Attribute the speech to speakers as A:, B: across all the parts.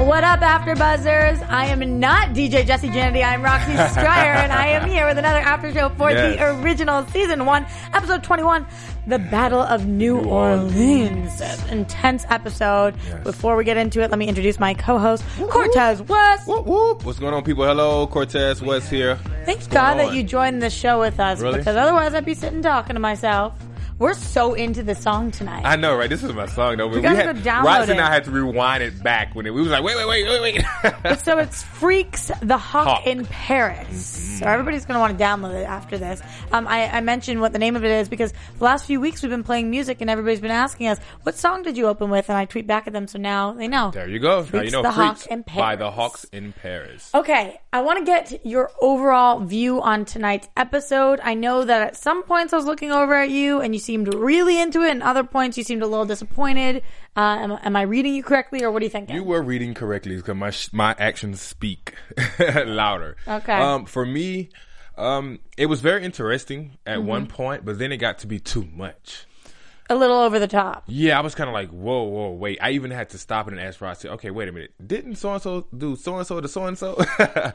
A: What up, After Buzzers? I am not DJ Jesse Janity. I'm Roxy Striar, and I am here with another after show for
B: Yes.
A: the original season one, episode 21, The Battle of New, Orleans. Intense episode.
B: Yes.
A: Before we get into it, let me introduce my co-host, Cortez West.
B: Whoop, whoop. What's going on, people? Hello, Cortez West here.
A: Thank God that you joined the show with us,
B: Really?
A: because otherwise I'd be sitting talking to myself. We're so into the song tonight.
B: I know, right? This is my song, though. We,
A: gotta
B: had,
A: go download
B: Ross and. I had to rewind it back when it, we was like, wait, wait, wait, wait, wait.
A: So it's Freaks the Hawk,
B: Hawk.
A: in Paris. So everybody's going to want to download it after this. Um, I, I mentioned what the name of it is because the last few weeks we've been playing music and everybody's been asking us, what song did you open with? And I tweet back at them, so now they know.
B: there you go. now
A: Freaks
B: you know
A: the Hawk
B: Freaks
A: in
B: by the Hawks in Paris.
A: Okay, I want to get your overall view on tonight's episode. I know that at some points I was looking over at you and you seemed really into it, and other points you seemed a little disappointed. Uh, am, am I reading you correctly, or what do you think?
B: You were reading correctly because my sh- my actions speak louder.
A: Okay.
B: Um, for me, um, it was very interesting at
A: Mm-hmm.
B: one point, but then it got to be too much.
A: A little over the top.
B: Yeah, I was kind of like, whoa, whoa, wait. I even had to stop it and ask Ross, okay, wait a minute. Didn't so and so do so and so to so and so?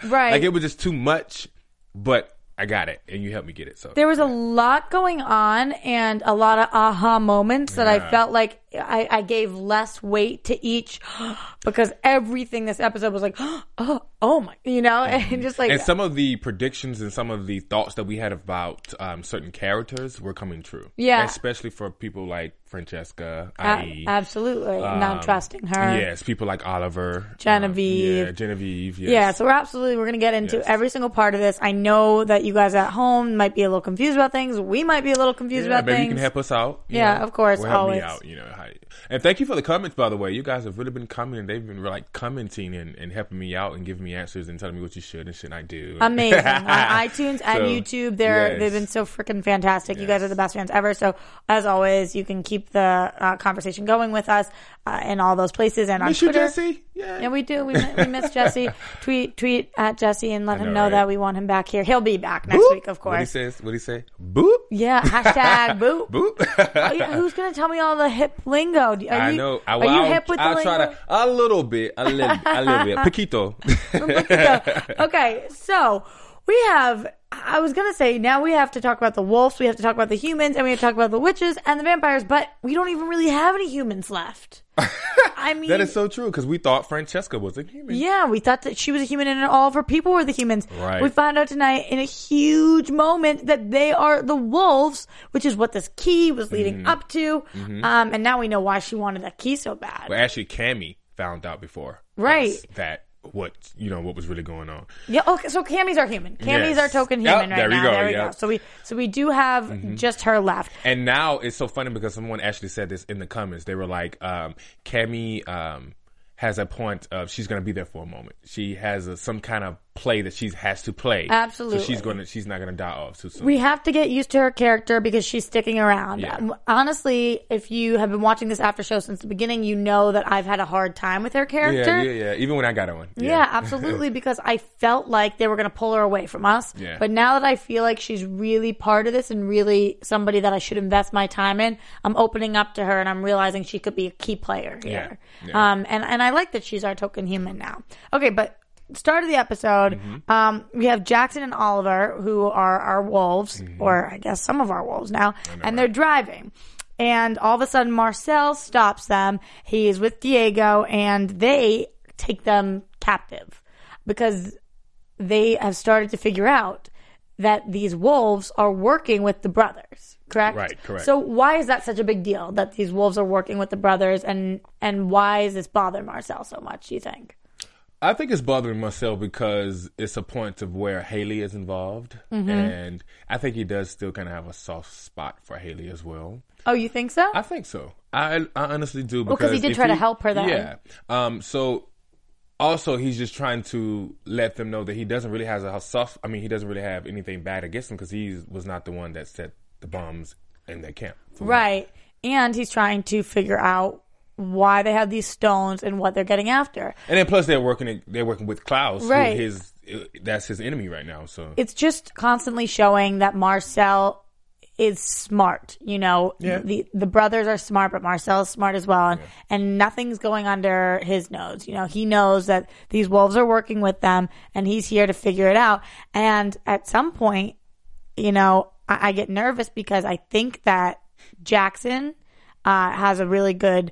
A: Right.
B: Like it was just too much, but I got it, and you helped me get it. So
A: There was a lot going on and a lot of aha moments that I felt like I, I gave less weight to each because everything this episode was like, oh, oh my, you know, and just like,
B: and some of the predictions and some of the thoughts that we had about um, certain characters were coming true.
A: Yeah.
B: especially for people like Francesca,
A: absolutely not trusting her.
B: yes, people like Oliver,
A: Genevieve.
B: um, yeah, Genevieve, yes.
A: Yeah, so we're absolutely we're gonna get into
B: Yes.
A: every single part of this. I know that you guys at home might be a little confused about things. We might be a little confused
B: Yeah,
A: about
B: maybe
A: things.
B: you can help us out.
A: Yeah,
B: know,
A: of course,
B: or help
A: always.
B: me out. You know, and thank you for the comments, by the way. You guys have really been commenting. They've been like commenting and, and helping me out and giving me answers and telling me what you should and should not I do.
A: Amazing on iTunes and
B: So,
A: YouTube. They're
B: yes.
A: they've been so freaking fantastic. You guys are the best fans ever. So as always, you can keep the uh, conversation going with us uh, in all those places and on
B: Miss you,
A: Twitter.
B: Jesse. Yeah.
A: Yeah, we do. We, we miss Jesse. Tweet tweet at Jesse and let him
B: know,
A: know
B: right?
A: that we want him back here. He'll be back next
B: Boop.
A: week, of course.
B: What he says? What he say? Boop.
A: Yeah. Hashtag boop.
B: Boop.
A: Oh, yeah, who's gonna tell me all the hip lingo? Do- Are
B: I
A: you,
B: know. I,
A: are you
B: I'll,
A: hip with
B: I'll
A: lingo?
B: try to a little bit, a little, a little bit, poquito.
A: okay, so we have. I was gonna say now we have to talk about the wolves, we have to talk about the humans, and we have to talk about the witches and the vampires, but we don't even really have any humans left. I mean,
B: that is so true because we thought Francesca was a human.
A: yeah, we thought that she was a human and all of her people were the humans.
B: Right.
A: We found out tonight in a huge moment that they are the wolves, which is what this key was leading
B: Mm-hmm.
A: up to. Um, and now we know why she wanted that key so bad.
B: But actually, Cami found out before,
A: Right.
B: that what you know what was really going on.
A: Yeah. Okay. So Cami's our human. Cami's
B: Yes.
A: our token
B: Yep,
A: human right
B: there we
A: now.
B: go,
A: There we
B: yep.
A: go. So we so we do have just her left.
B: And now it's so funny because someone actually said this in the comments. They were like, um, Cami um, has a point of she's going to be there for a moment. She has a, some kind of play that she has to play.
A: Absolutely.
B: So she's going to she's not going to die off too soon.
A: We have to get used to her character because she's sticking around.
B: Yeah.
A: Um, Honestly, if you have been watching this after show since the beginning, you know that I've had a hard time with her character.
B: yeah, yeah. Even when I got on.
A: Yeah, absolutely. Because I felt like they were going to pull her away from us.
B: Yeah.
A: But now that I feel like she's really part of this and really somebody that I should invest my time in, I'm opening up to her and I'm realizing she could be a key player here.
B: Yeah. Yeah.
A: Um, and, and I like that she's our token human now. Okay, but start of the episode,
B: Mm-hmm.
A: um, we have Jackson and Oliver who are our wolves,
B: Mm-hmm.
A: or I guess some of our wolves now, and they're driving. And all of a sudden, Marcel stops them. He is with Diego, and they take them captive because they have started to figure out that these wolves are working with the brothers, correct?
B: Right, correct.
A: So why is that such a big deal that these wolves are working with the brothers and and why is this bother Marcel so much, do you think?
B: I think it's bothering Marcel because it's a point of where Hayley is involved,
A: Mm-hmm.
B: and I think he does still kind of have a soft spot for Hayley as well.
A: Oh, you think so?
B: I think so. I I honestly do because
A: 'cause he did try to help her then.
B: Yeah. Um. So also he's just trying to let them know that he doesn't really have a soft. I mean, he doesn't really have anything bad against them because he was not the one that set the bombs in their camp.
A: Right. And he's trying to figure out why they have these stones and what they're getting after.
B: And then plus they're working. They're working with Klaus,
A: Right.
B: who his that's his enemy right now. So
A: It's just constantly showing that Marcel is smart. You know,
B: Yeah.
A: the the brothers are smart, but Marcel is smart as well, and, and nothing's going under his nose. You know, he knows that these wolves are working with them, and he's here to figure it out. And at some point, you know, I, I get nervous because I think that Jackson uh, has a really good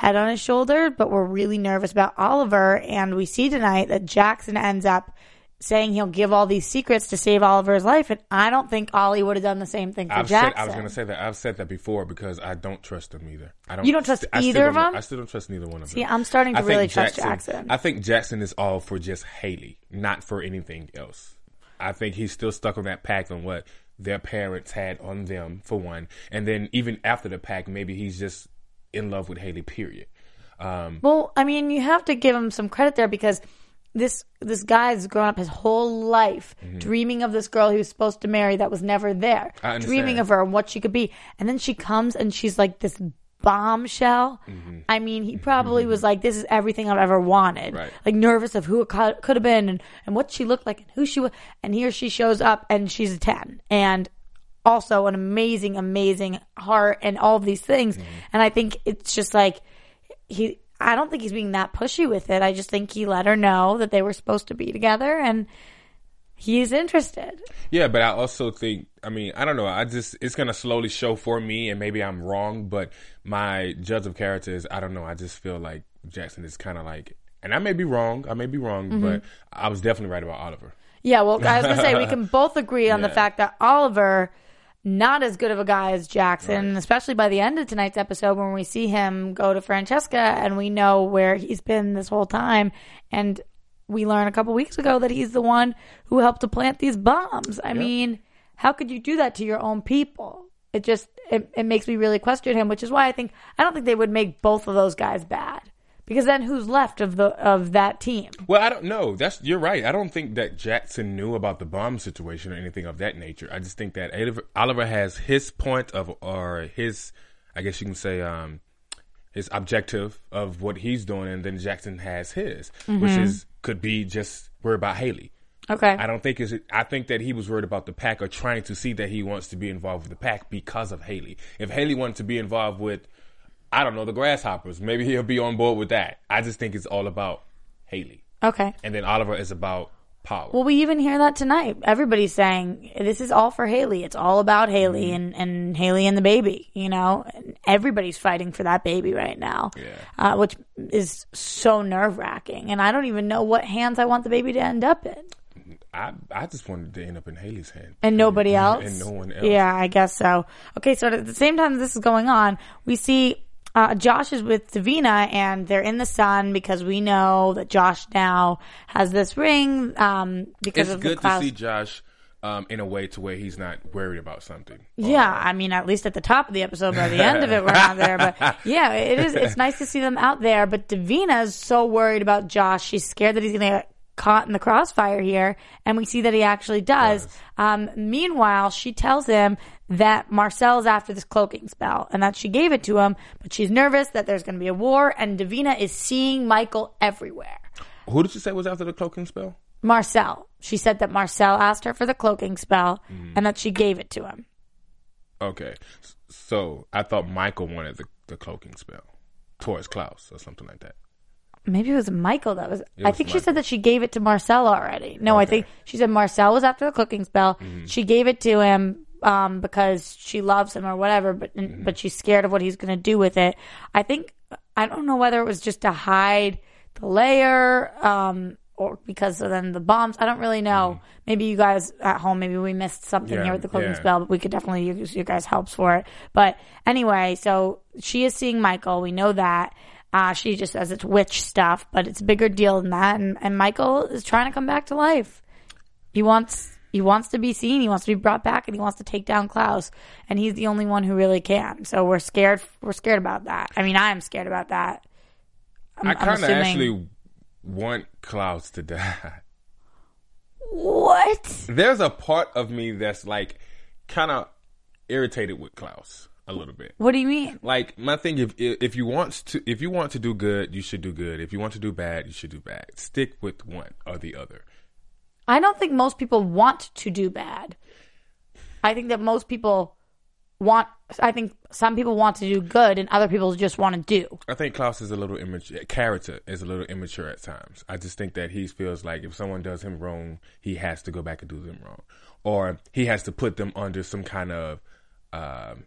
A: head on his shoulder, but we're really nervous about Oliver. And we see tonight that Jackson ends up saying he'll give all these secrets to save Oliver's life, and I don't think Ollie would have done the same thing for
B: I've said, I was going to say that I've said that before because I don't trust them either. I don't.
A: You don't trust
B: still
A: either of them?
B: I still don't trust neither one of them. See.
A: I'm starting to
B: I
A: really trust Jackson.
B: I think Jackson is all for just Hayley, not for anything else. I think he's still stuck on that pact on what their parents had on them for one, and then even after the pact, maybe he's just in love with Hayley. Period. Um,
A: Well, I mean, you have to give him some credit there because this this guy's grown up his whole life dreaming of this girl he was supposed to marry that was never there.
B: Mm-hmm.
A: Dreaming of her and what she could be. And then she comes and she's like this bombshell.
B: Mm-hmm.
A: I mean, he probably was like, this is everything I've ever wanted.
B: Right.
A: Like nervous of who it could have been and, and what she looked like and who she was. And here she shows up and she's a 10. And also an amazing, amazing heart and all of these things.
B: Mm-hmm.
A: And I think it's just like, he I don't think he's being that pushy with it. I just think he let her know that they were supposed to be together and he's interested.
B: Yeah, but I also think, I mean, I don't know. I just, it's going to slowly show for me, and maybe I'm wrong, but my judge of character is, I don't know. I just feel like Jackson is kind of like, and I may be wrong. I may be wrong,
A: Mm-hmm.
B: but I was definitely right about Oliver.
A: Yeah, well, I was going to say we can both agree on the fact that Oliver not as good of a guy as Jackson, especially by the end of tonight's episode when we see him go to Francesca and we know where he's been this whole time and we learned a couple weeks ago that he's the one who helped to plant these bombs. I mean, how could you do that to your own people? It just it, it makes me really question him, which is why I think I don't think they would make both of those guys bad. Because then who's left of the of that team?
B: Well, I don't know. That's you're right. I don't think that Jackson knew about the bomb situation or anything of that nature. I just think that Oliver, has his point of, or his, I guess you can say, um, his objective of what he's doing, and then Jackson has his, which is could be just worried about Hayley.
A: Okay.
B: I don't think is. I think that he was worried about the pack or trying to see that he wants to be involved with the pack because of Hayley. If Hayley wanted to be involved with, I don't know, the grasshoppers, maybe he'll be on board with that. I just think it's all about Hayley,
A: Okay.
B: and then Oliver is about power.
A: Well, we even hear that tonight. Everybody's saying this is all for Hayley. It's all about Hayley
B: Mm-hmm.
A: and, and Hayley and the baby, you know? And everybody's fighting for that baby right now.
B: Yeah.
A: Uh, which is so nerve wracking. And I don't even know what hands I want the baby to end up in.
B: I I just wanted to end up in Hayley's hand
A: And nobody else?
B: and no one else.
A: Yeah, I guess so. Okay, so at the same time this is going on, we see uh, Josh is with Davina and they're in the sun because we know that Josh now has this ring um, because
B: It's
A: of the
B: good to see Josh um, in a way to where he's not worried about something.
A: Yeah, I mean, at least at the top of the episode, by the end of it, we're not there. But yeah, it is. It's nice to see them out there. But Davina is so worried about Josh. She's scared that he's going to get caught in the crossfire here, and we see that he actually does. Um, meanwhile, she tells him that Marcel's after this cloaking spell, and that she gave it to him, but she's nervous that there's going to be a war, and Davina is seeing Mikael everywhere.
B: Who did she say was after the cloaking spell?
A: Marcel. She said that Marcel asked her for the cloaking spell, and that she gave it to him.
B: Okay, so I thought Mikael wanted the, the cloaking spell towards Klaus or something like that.
A: Maybe it was Mikael that was. I
B: was
A: think she
B: Mikael.
A: said that she gave it to Marcel already. No, I
B: Okay.
A: think she said Marcel was after the cooking spell. She gave it to him um, because she loves him or whatever, but but she's scared of what he's going to do with it. I think I don't know whether it was just to hide the layer um, or because of then the bombs. I don't really know. Maybe you guys at home, maybe we missed something
B: Yeah,
A: here with the closing
B: yeah.
A: spell, but we could definitely use your guys' helps for it. But anyway, so she is seeing Mikael. We know that. Uh, she just says it's witch stuff, but it's a bigger deal than that. And, and Mikael is trying to come back to life. He wants he wants to be seen. He wants to be brought back, and he wants to take down Klaus. And he's the only one who really can. So we're scared. We're scared about that. I mean, I am scared about that. I'm,
B: I kind of actually want Klaus to die.
A: what?
B: There's a part of me that's like kind of irritated with Klaus a little bit.
A: What do you mean?
B: Like my thing, if if you want to, if you want to do good, you should do good. If you want to do bad, you should do bad. Stick with one or the other.
A: I don't think most people want to do bad. I think that most people want. I think some people want to do good, and other people just want to do.
B: I think Klaus is a little immature. Character is a little immature at times. I just think that he feels like if someone does him wrong, he has to go back and do them wrong, or he has to put them under some kind of um,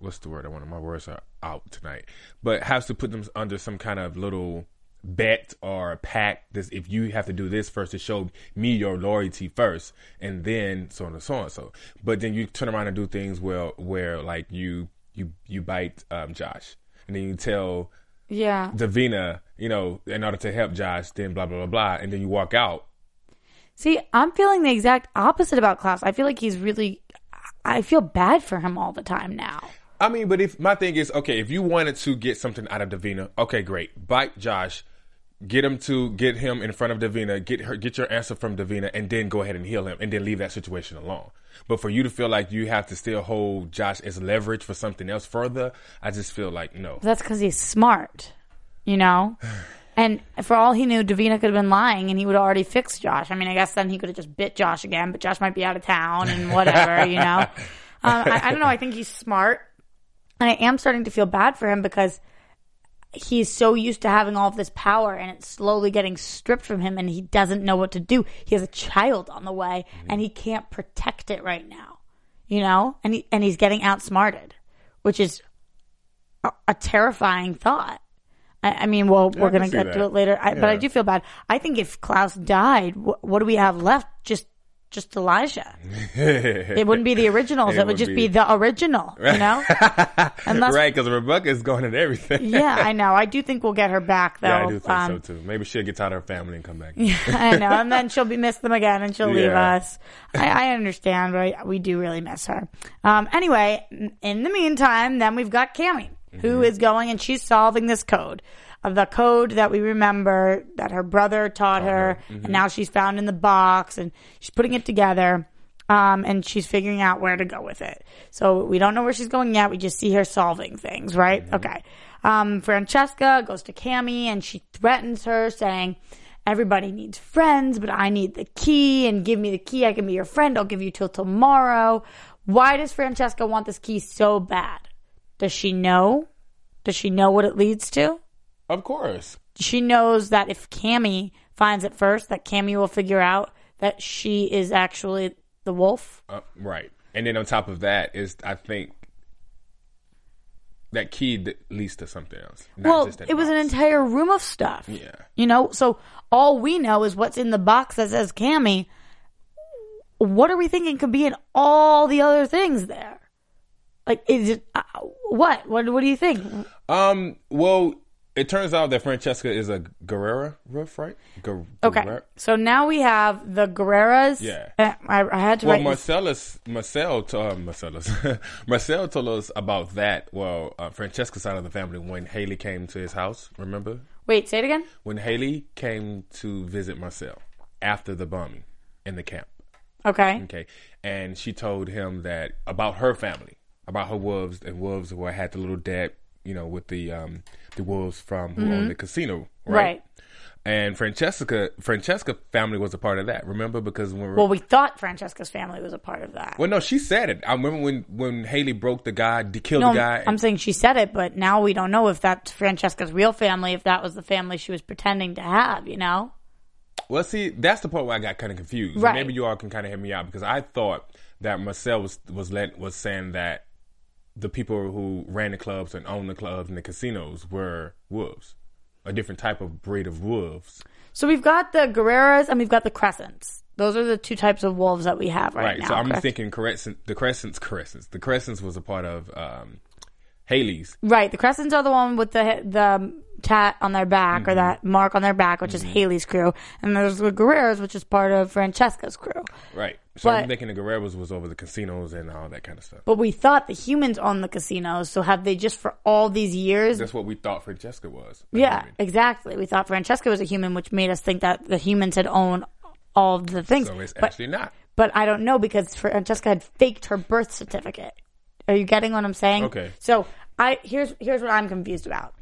B: what's the word? I want my words are out tonight, but has to put them under some kind of little bet or pact. This if you have to do this first to show me your loyalty first, and then so on and so on. So, but then you turn around and do things where where like you you you bite um, Josh, and then you tell
A: Yeah.
B: Davina, you know, in order to help Josh, then blah blah blah blah, and then you walk out.
A: See, I'm feeling the exact opposite about Klaus. I feel like he's really. I feel bad for him all the time now.
B: I mean, but if my thing is okay, if you wanted to get something out of Davina, okay, great. Bite Josh, get him to get him in front of Davina, get her, get your answer from Davina, and then go ahead and heal him, and then leave that situation alone. But for you to feel like you have to still hold Josh as leverage for something else further, I just feel like no.
A: That's because he's smart, you know? And for all he knew, Davina could have been lying and he would have already fixed Josh. I mean, I guess then he could have just bit Josh again, but Josh might be out of town and whatever, you know? Um, I, I don't know. I think he's smart. And I am starting to feel bad for him because he's so used to having all of this power and it's slowly getting stripped from him and he doesn't know what to do. He has a child on the way and he can't protect it right now, you know? And he, and he's getting outsmarted, which is a, a terrifying thought. I, I mean, well, we're going to get to it later, I, but I do feel bad. I think if Klaus died, wh- what do we have left? Just, just Elijah. it wouldn't be the originals. It,
B: It
A: would
B: would
A: just
B: be-
A: be the original, you know? Unless,
B: right, because Rebekah is going at everything.
A: yeah, I know. I do think we'll get her back, though.
B: Yeah, I do think
A: Um,
B: so too. Maybe she'll get tired of her family and come back.
A: yeah, I know, and then she'll be miss them again, and she'll leave us. I, I understand, but we do really miss her. Um, anyway, in the meantime, then we've got Cami, who is going and she's solving this code. Of the code that we remember that her brother taught her, and now she's found in the box, and she's putting it together. Um, and she's figuring out where to go with it. So we don't know where she's going yet. We just see her solving things, right? Okay. Um, Francesca goes to Cami, and she threatens her saying, everybody needs friends, but I need the key and give me the key. I can be your friend. I'll give you till tomorrow. Why does Francesca want this key so bad? Does she know? Does she know what it leads to?
B: Of course.
A: She knows that if Cami finds it first, that Cami will figure out that she is actually the wolf.
B: Uh, right. And then on top of that is, I think, that key that leads to something else. Not
A: well, it was an entire room of stuff.
B: Yeah.
A: You know, so all we know is what's in the box that says Cami. What are we thinking could be in all the other things there? Like, is it uh, what? What? What do you think?
B: Um. Well, it turns out that Francesca is a Guerrera roof, right?
A: Okay, so now we have the Guerreras.
B: Yeah.
A: Uh, I, I had to
B: Well,
A: write.
B: Marcellus, Marcel, to, uh, Marcellus, Marcel told us about that. Well, uh, Francesca's side of the family when Hayley came to his house. Remember
A: Wait, say it again.
B: when Hayley came to visit Marcel after the bombing in the camp.
A: Okay.
B: Okay, and she told him that about her family, about her wolves and wolves who had the little dad, you know, with the um the wolves from who owned the casino, right?
A: Mm-hmm. Right.
B: And Francesca, Francesca family was a part of that. Remember because when we
A: Well, we thought Francesca's family was a part of that.
B: well, no, she said it. I remember when when Hayley broke the guy, killed
A: No,
B: the guy.
A: I'm saying she said it, but now we don't know if that's Francesca's real family, if that was the family she was pretending to have, you know?
B: well, see, that's the part where I got kind of confused.
A: Right.
B: Maybe you all can kind of help me out because I thought that Marcel was was let was saying that the people who ran the clubs and owned the clubs and the casinos were wolves. a different type of breed of wolves.
A: So we've got the Guerreras and we've got the Crescents. Those are the two types of wolves that we have right,
B: Right.
A: now.
B: so I'm
A: correct?
B: thinking crescent, the crescents, crescents. The crescents was a part of um, Hayley's.
A: Right, the Crescents are the one with the the tat on their back
B: Mm-hmm.
A: or that mark on their back, which is Hayley's crew, and there's the Guerreras, which is part of Francesca's crew.
B: Right. So
A: But-
B: I'm thinking the Guerreros was over the casinos and all that kind of stuff.
A: But we thought the humans own the casinos, so have they just for all these years?
B: That's what we thought Francesca was.
A: yeah, exactly. We thought Francesca was a human, which made us think that the humans had owned all of the things.
B: So it's
A: but,
B: actually not.
A: but I don't know because Francesca had faked her birth certificate. Are you getting what I'm saying?
B: Okay.
A: So I here's here's what I'm confused about.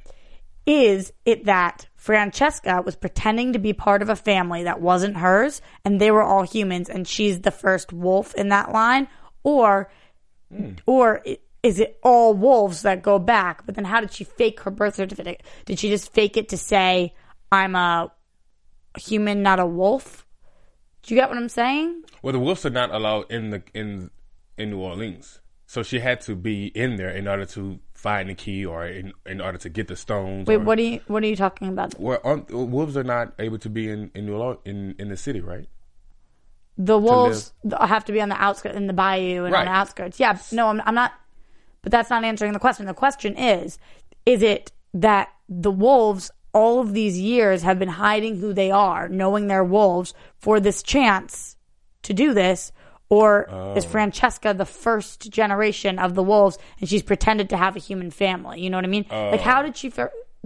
A: Is it that Francesca was pretending to be part of a family that wasn't hers and they were all humans and she's the first wolf in that line or hmm. or is it all wolves that go back? But then how did she fake her birth certificate? Did she just fake it to say I'm a human, not a wolf? Do you get what I'm saying?
B: Well, the wolves are not allowed in the in in New Orleans, so she had to be in there in order to find the key or in in order to get the stones.
A: Wait,
B: or,
A: what are you what are you talking about?
B: Well, aren't- wolves are not able to be in in New Orleans, in in the city, right?
A: The wolves have to be on the outskirts in the bayou and on the outskirts. Yeah, no, I'm, I'm not. But that's not answering the question. The question is: Is it that the wolves all of these years have been hiding who they are, knowing they're wolves, for this chance to do this? Or is
B: Oh.
A: Francesca the first generation of the wolves, and she's pretended to have a human family? You know what I mean? Like, how did she?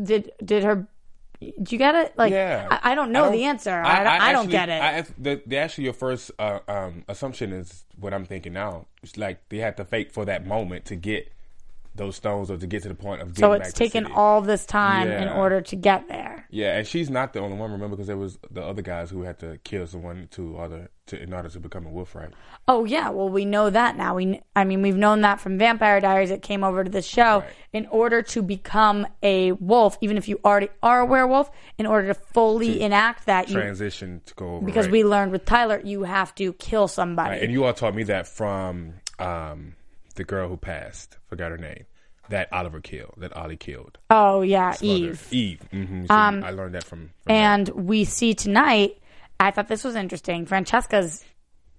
A: Did did her? Do you get it? Like,
B: Yeah,
A: I, I don't know the answer. I, don't- I don't get it.
B: I, the, the actually your first uh, um, assumption is what I'm thinking now. It's like they had to fake for that moment to get those stones or to get to the point of getting
A: so it's taken all this time in order to get there.
B: Yeah, and she's not the only one. Remember, because there was the other guys who had to kill someone to other to in order to become a wolf, right?
A: Oh yeah, well we know that now. We, I mean, we've known that from Vampire Diaries. It came over to the show
B: Right.
A: in order to become a wolf, even if you already are a werewolf. In order to fully enact that, you,
B: Transition to go over
A: because
B: right?
A: we learned with Tyler, you have to kill somebody.
B: Right, and you all taught me that from um, the girl who passed. Forgot her name. That Oliver killed. That Ollie killed.
A: oh yeah,
B: Mother.
A: Eve.
B: Eve. hmm I learned that from. from
A: And we see tonight. I thought this was interesting. Francesca's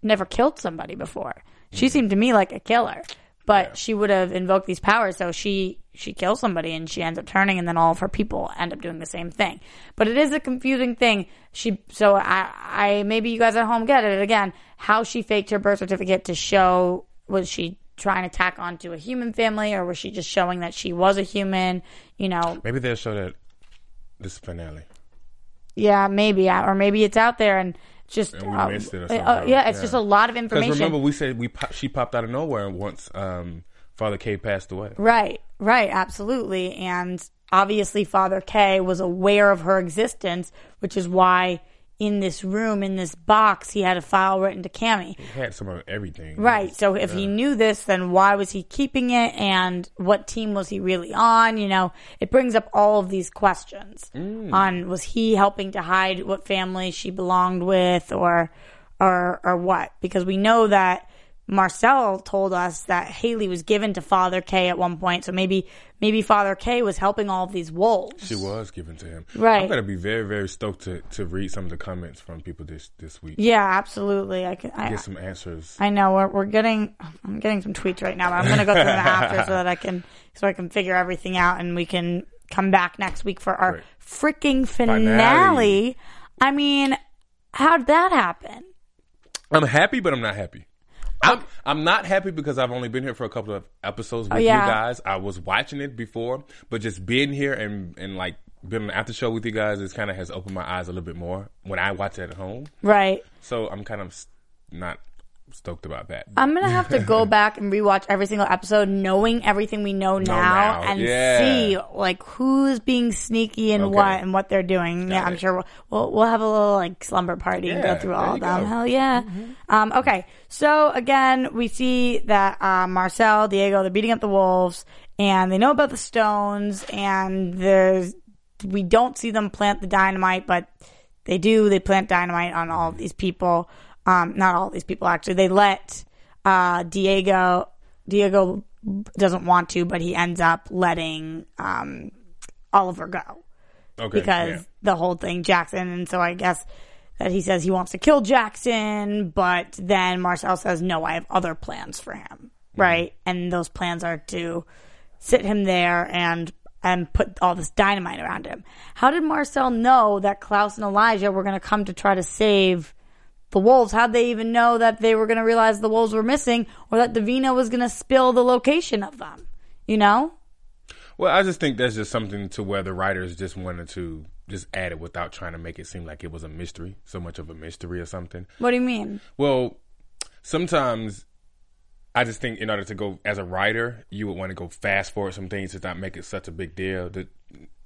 A: never killed somebody before. She seemed to me like a killer, but she would have invoked these powers. So she she kills somebody and she ends up turning, and then all of her people end up doing the same thing. But it is a confusing thing. She so I I maybe you guys at home get it again. How she faked her birth certificate to show was she trying to tack onto a human family, or was she just showing that she was a human? You know,
B: Maybe they'll show that this finale.
A: Yeah, maybe, or maybe it's out there and just
B: And we
A: uh,
B: missed it or
A: uh, yeah, it's
B: Yeah.
A: just a lot of
B: Because
A: information.
B: remember, we said we pop, she popped out of nowhere once um, Father K passed away.
A: right, right, absolutely, and obviously Father K was aware of her existence, which is why in this room, in this box, he had a file written to Cami.
B: He had some of everything.
A: Right. So if he knew this, then why was he keeping it? And what team was he really on? You know, it brings up all of these questions mm. on was he helping to hide what family she belonged with or, or, or what? Because we know that Marcel told us that Hayley was given to Father K at one point. So maybe, maybe Father K was helping all of these wolves.
B: She was given to him.
A: Right.
B: I'm gonna be very, very stoked to, to read some of the comments from people this this week.
A: Yeah, absolutely. I can, I,
B: Get some answers.
A: I know we're we're getting I'm getting some tweets right now, but I'm gonna go through them after so that I can so I can figure everything out and we can come back next week for our
B: Great.
A: freaking finale.
B: Finale.
A: I mean, how'd that happen?
B: I'm happy, but I'm not happy. I'm I'm not happy because I've only been here for a couple of episodes oh, with
A: Oh, yeah.
B: you guys. I was watching it before, but just being here and and like being on the after show with you guys, it kind of has opened my eyes a little bit more when I watch it at home.
A: Right.
B: So I'm kind of not stoked about that.
A: I'm gonna have to go back and rewatch every single episode, knowing everything we know now,
B: now,
A: and
B: yeah.
A: see like who's being sneaky and
B: Okay.
A: what and what they're doing. yeah, I'm sure we'll, we'll we'll have a little like slumber party and go through all of them.
B: go.
A: Hell yeah. Um, okay, so again, we see that uh, Marcel, Diego, they're beating up the wolves, and they know about the stones, and there's we don't see them plant the dynamite, but they do. They plant dynamite on all of these people. Um, not all these people actually. They let uh, Diego. Diego doesn't want to, but he ends up letting um, Oliver go.
B: Okay,
A: because
B: yeah.
A: the whole thing Jackson, and so I guess that he says he wants to kill Jackson, but then Marcel says no, I have other plans for him,
B: Mm-hmm.
A: right? And those plans are to sit him there and and put all this dynamite around him. How did Marcel know that Klaus and Elijah were going to come to try to save the wolves? How'd they even know that they were going to realize the wolves were missing or that Davina was going to spill the location of them? You know?
B: Well, I just think that's just something to where the writers just wanted to just add it without trying to make it seem like it was a mystery, so much of a mystery or something.
A: What do you mean?
B: Well, sometimes I just think in order to go as a writer, you would want to go fast forward some things to not make it such a big deal. That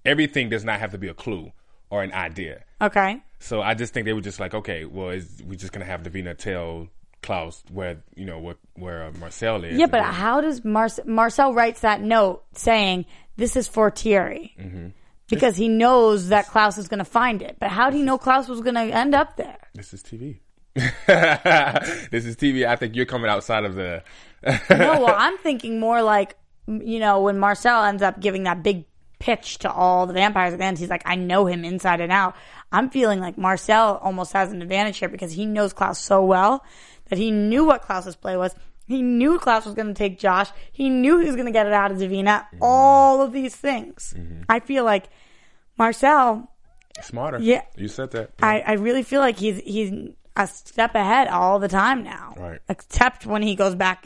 B: everything does not have to be a clue or an idea.
A: Okay.
B: So I just think they were just like, okay, well, is we just gonna have Davina tell Klaus where you know what where uh, Marcel is?
A: Yeah, but
B: then-
A: how does Marce- Marcel writes that note saying this is for Thierry?
B: Mm-hmm.
A: Because he knows that Klaus is going to find it. But how do he know Klaus was going to end up there?
B: this is TV. this is TV. I think you're coming outside of the.
A: No, well, I'm thinking more like, you know, when Marcel ends up giving that big pitch to all the vampires at the end, he's like, I know him inside and out. I'm feeling like Marcel almost has an advantage here because he knows Klaus so well that he knew what Klaus's play was. He knew Klaus was going to take Josh. He knew he was going to get it out of Davina. Mm-hmm. All of these things. Mm-hmm. I feel like Marcel,
B: Smarter.
A: Yeah.
B: You said that.
A: I, I really feel like he's he's a step ahead all the time now.
B: Right.
A: Except when he goes back.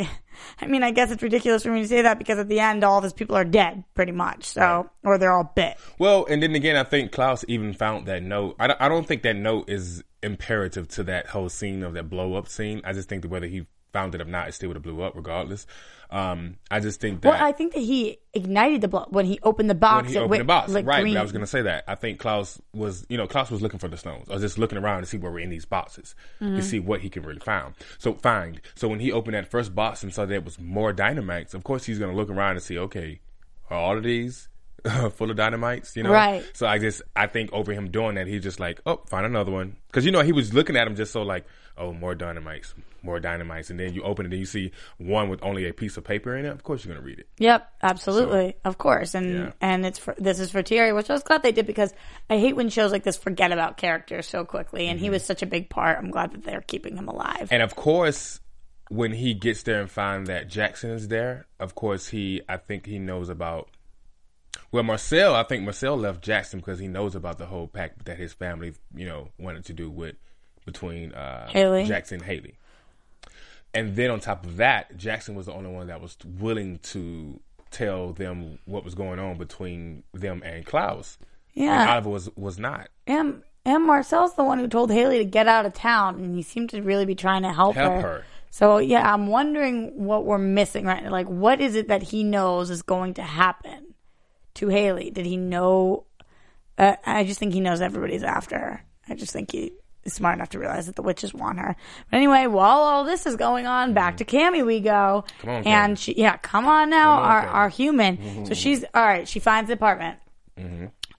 A: I mean, I guess it's ridiculous for me to say that because at the end, all of his people are dead, pretty much. So, or they're all bit.
B: Well, and then again, I think Klaus even found that note. I I don't think that note is imperative to that whole scene of that blow up scene. I just think that whether he found it or not, it still would have blew up regardless. Um, I just think that
A: Well, I think that he ignited the blow when he opened the box.
B: when he opened the box,
A: like,
B: right?
A: green.
B: But I was going to say that. I think Klaus was, you know, Klaus was looking for the stones, I was just looking around to see where we're in these boxes
A: Mm-hmm.
B: to see what he can really find. So find. So when he opened that first box and saw there was more dynamites, of course he's going to look around and see, okay, are all of these full of dynamites? You know,
A: Right.
B: So I just, I think over him doing that, he's just like, oh, find another one, because you know he was looking at him just so like, oh, more dynamites, more dynamites, and then you open it and you see one with only a piece of paper in it. Of course you're going to read it.
A: Yep, absolutely, of course, and
B: Yeah.
A: and it's for, this is for Thierry, which I was glad they did because I hate when shows like this forget about characters so quickly, and he
B: Mm-hmm.
A: was such a big part. I'm glad that they're keeping him alive.
B: And of course, when he gets there and find that Jackson is there, of course he, I think he knows about. Well, Marcel, I think Marcel left Jackson because he knows about the whole pact that his family, you know, wanted to do with between uh,
A: Hayley.
B: Jackson and Hayley. And then on top of that, Jackson was the only one that was willing to tell them what was going on between them and Klaus. And
A: yeah,
B: Oliver was was not.
A: and and Marcel's the one who told Hayley to get out of town, and he seemed to really be trying to help,
B: Help
A: her.
B: her.
A: So yeah, I'm wondering what we're missing right now. Like, what is it that he knows is going to happen to Hayley? Did he know? Uh, I just think he knows everybody's after her. I just think he smart enough to realize that the witches want her. But anyway, while all this is going on, back to Cami we go.
B: Come on,
A: and
B: Cami.
A: she, yeah, come on now,
B: Come on,
A: our
B: Cami.
A: our human. So she's all right. She finds the apartment.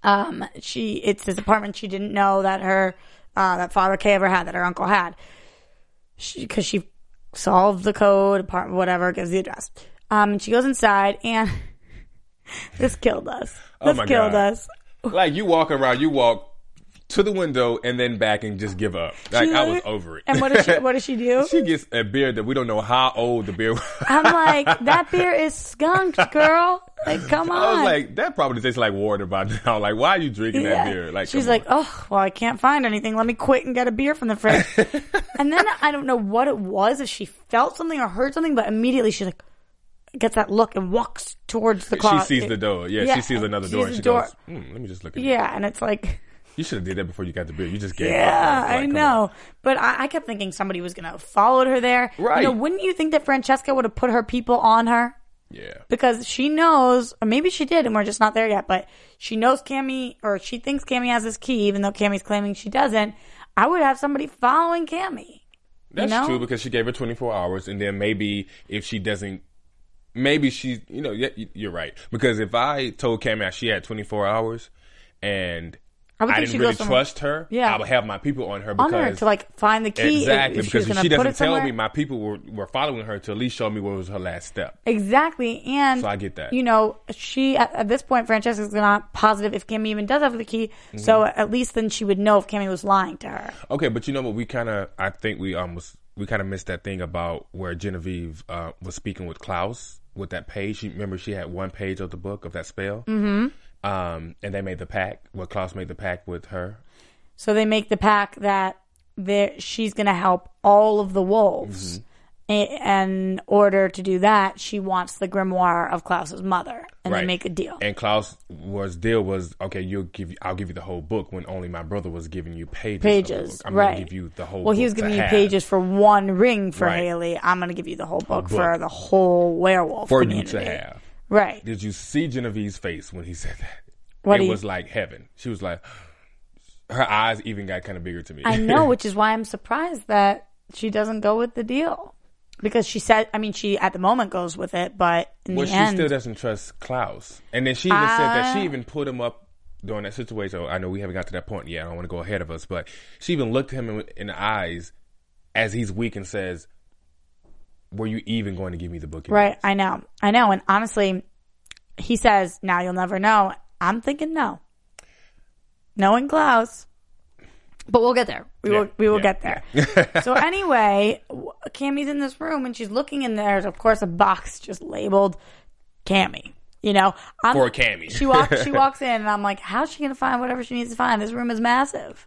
A: Um, she it's this apartment she didn't know that her uh, that Father Kay ever had, that her uncle had. Because she, solved the code, apartment, whatever, gives the address. Um, and she goes inside, and this killed us.
B: Oh
A: This
B: my
A: killed
B: God.
A: us.
B: Like you walk around, you walk to the window and then back and just give up. Like I was over it.
A: And what does she? What does she do?
B: she gets a beer that we don't know how old the beer was.
A: I'm like, that beer is skunked, girl. Like, come on.
B: I was like, that probably tastes like water by now. Like, why are you drinking that beer? Like,
A: she's like,
B: on.
A: oh, well, I can't find anything. Let me quit and get a beer from the fridge. and then I don't know what it was, if she felt something or heard something, but immediately she's like, gets that look and walks towards the
B: she sees the door. Yeah,
A: Yeah,
B: she sees another
A: she
B: door,
A: sees
B: and she
A: door.
B: goes, hmm, "Let me just look at it."
A: Yeah, and it's like,
B: You should have did that before you got the beer. You just gave up.
A: yeah,
B: Like,
A: I know.
B: on.
A: But I, I kept thinking somebody was going to follow her there.
B: Right.
A: You know, wouldn't you think that Francesca would have put her people on her?
B: Yeah.
A: because she knows, or maybe she did, and we're just not there yet. But she knows Cami, or she thinks Cami has this key, even though Cami's claiming she doesn't. I would have somebody following Cami.
B: That's
A: know?
B: true because she gave her 24 hours, and then maybe if she doesn't, maybe she, you know, yeah, you're right. Because if I told Cami she had 24 hours, and
A: I would
B: I didn't really trust her.
A: Yeah.
B: I would have my people on her
A: on
B: because
A: her to like find the key.
B: exactly
A: if was
B: because if she doesn't tell me, my people were, were following her to at least show me what was her last step.
A: Exactly, and
B: So I get that.
A: You know, she at, at this point, Francesca's not positive if Cami even does have the key.
B: Mm-hmm.
A: So at least then she would know if Cami was lying to her.
B: Okay, but you know what? We kind of, I think we almost, we kind of missed that thing about where Genevieve uh, was speaking with Klaus with that page. She remember she had one page of the book of that spell. Mm-hmm. Um, and they made the pact. Well, Klaus made the pact with her.
A: So they make the pact that she's going to help all of the wolves.
B: Mm-hmm.
A: In order to do that, she wants the grimoire of Klaus's mother, and they make a deal.
B: And Klaus was deal was okay. You'll give, I'll give you the whole book when only my brother was giving you pages.
A: pages.
B: I'm
A: right?
B: gonna give you the whole.
A: Well, he was giving you
B: have
A: pages for one ring for
B: Right.
A: Hayley. I'm going to give you the whole book,
B: book.
A: for the whole werewolf
B: for
A: community.
B: you to have.
A: Right.
B: Did you see Genevieve's face when he said that?
A: What
B: it
A: you-
B: was like heaven. She was like, her eyes even got kind of bigger to me.
A: I know, which is why I'm surprised that she doesn't go with the deal. Because she said, I mean, she at the moment goes with it, but in
B: well,
A: the
B: she
A: end,
B: still doesn't trust Klaus, and then she even said that
A: Ah.
B: she even put him up during that situation. I know we haven't got to that point yet. I don't want to go ahead of us, but she even looked him in, in the eyes as he's weak and says, "Were you even going to give me the book?"
A: right? I know, I know, and honestly, he says, "Now you'll never know." I'm thinking no, knowing Klaus, but we'll get there. We will, we will
B: yeah,
A: get there. so anyway, Cami's in this room and she's looking in there. There's of course a box just labeled Cami. You know, I'm,
B: For Cammy.
A: she walks. She walks in, and I'm like, "How's she gonna find whatever she needs to find? This room is massive."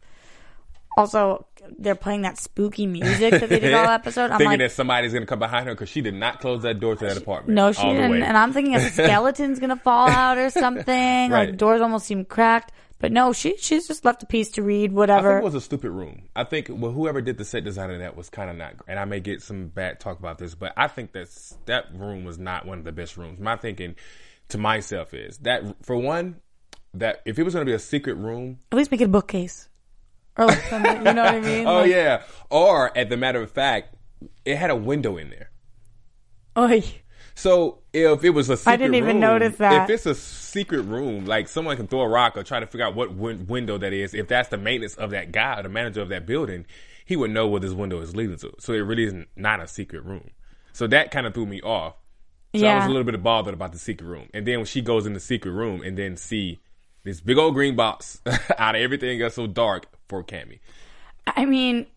A: Also, they're playing that spooky music that they did all episode. I'm
B: thinking
A: like,
B: that somebody's going to come behind her because she did not close that door to that apartment.
A: no, she didn't. And I'm thinking a skeleton's gonna fall out or something. Like doors almost seem cracked. But no, she she's just left a piece to read,
B: I think
A: whatever.
B: it was a stupid room. I think well, whoever did the set design of that was kind of not. And I may get some bad talk about this, but I think that's that room was not one of the best rooms. My thinking to myself is that for one, that if it was going to be a secret room,
A: At least make it a bookcase. Or like something, you know what I mean?
B: oh
A: Like,
B: yeah, or at the matter of fact, it had a window in there.
A: oy.
B: So if it was a secret
A: didn't even
B: room,
A: notice that.
B: If it's a secret room, like someone can throw a rock or try to figure out what win- window that is. If that's the maintenance of that guy or the manager of that building, he would know where this window is leading to. So it really is not a secret room. So that kind of threw me off. So I was a little bit bothered about the secret room. And then when she goes in the secret room and then see this big old green box out of everything else so dark for Cami.
A: I mean,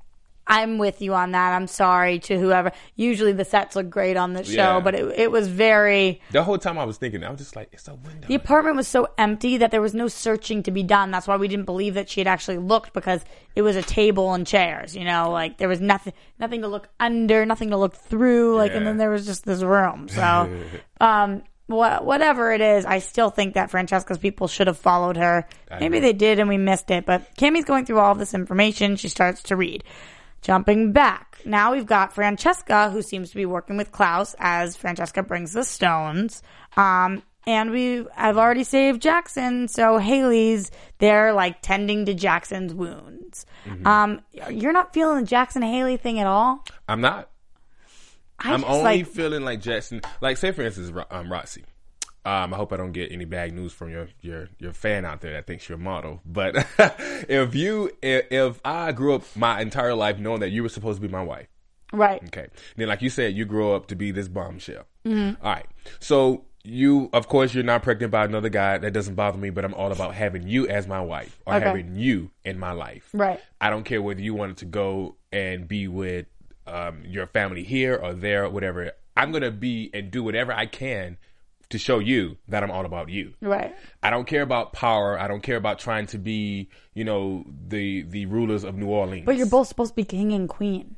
A: I'm with you on that. I'm sorry to whoever. Usually the sets look great on the show,
B: Yeah.
A: but it, it was very.
B: The whole time I was thinking, I was just like, it's a window.
A: The apartment was so empty that there was no searching to be done. That's why we didn't believe that she had actually looked because it was a table and chairs. You know, like there was nothing, nothing to look under, nothing to look through. Like, and then there was just this room. So, um, wha- whatever it is, I still think that Francesca's people should have followed her. Maybe
B: agree.
A: they did and we missed it. But Cami's going through all this information. She starts to read. Jumping back. Now we've got Francesca, who seems to be working with Klaus as Francesca brings the stones. Um, and we, I've already saved Jackson, so Hayley's there, like tending to Jackson's wounds. Um, you're not feeling the Jackson Hayley thing at all.
B: I'm not.
A: I
B: I'm only
A: like,
B: feeling like Jackson. Like, say for instance, um, Roxy. Um, I hope I don't get any bad news from your your your fan out there that thinks you're a model. But if you if, if I grew up my entire life knowing that you were supposed to be my wife,
A: right.
B: okay, then like you said, you grow up to be this bombshell. All right, so you of course you're not pregnant by another guy. That doesn't bother me. But I'm all about having you as my wife or
A: Okay.
B: having you in my life.
A: Right.
B: I don't care whether you wanted to go and be with um, your family here or there or whatever. I'm gonna be and do whatever I can to show you that I'm all about you.
A: Right.
B: I don't care about power. I don't care about trying to be, you know, the the rulers of New Orleans.
A: But you're both supposed to be king and queen.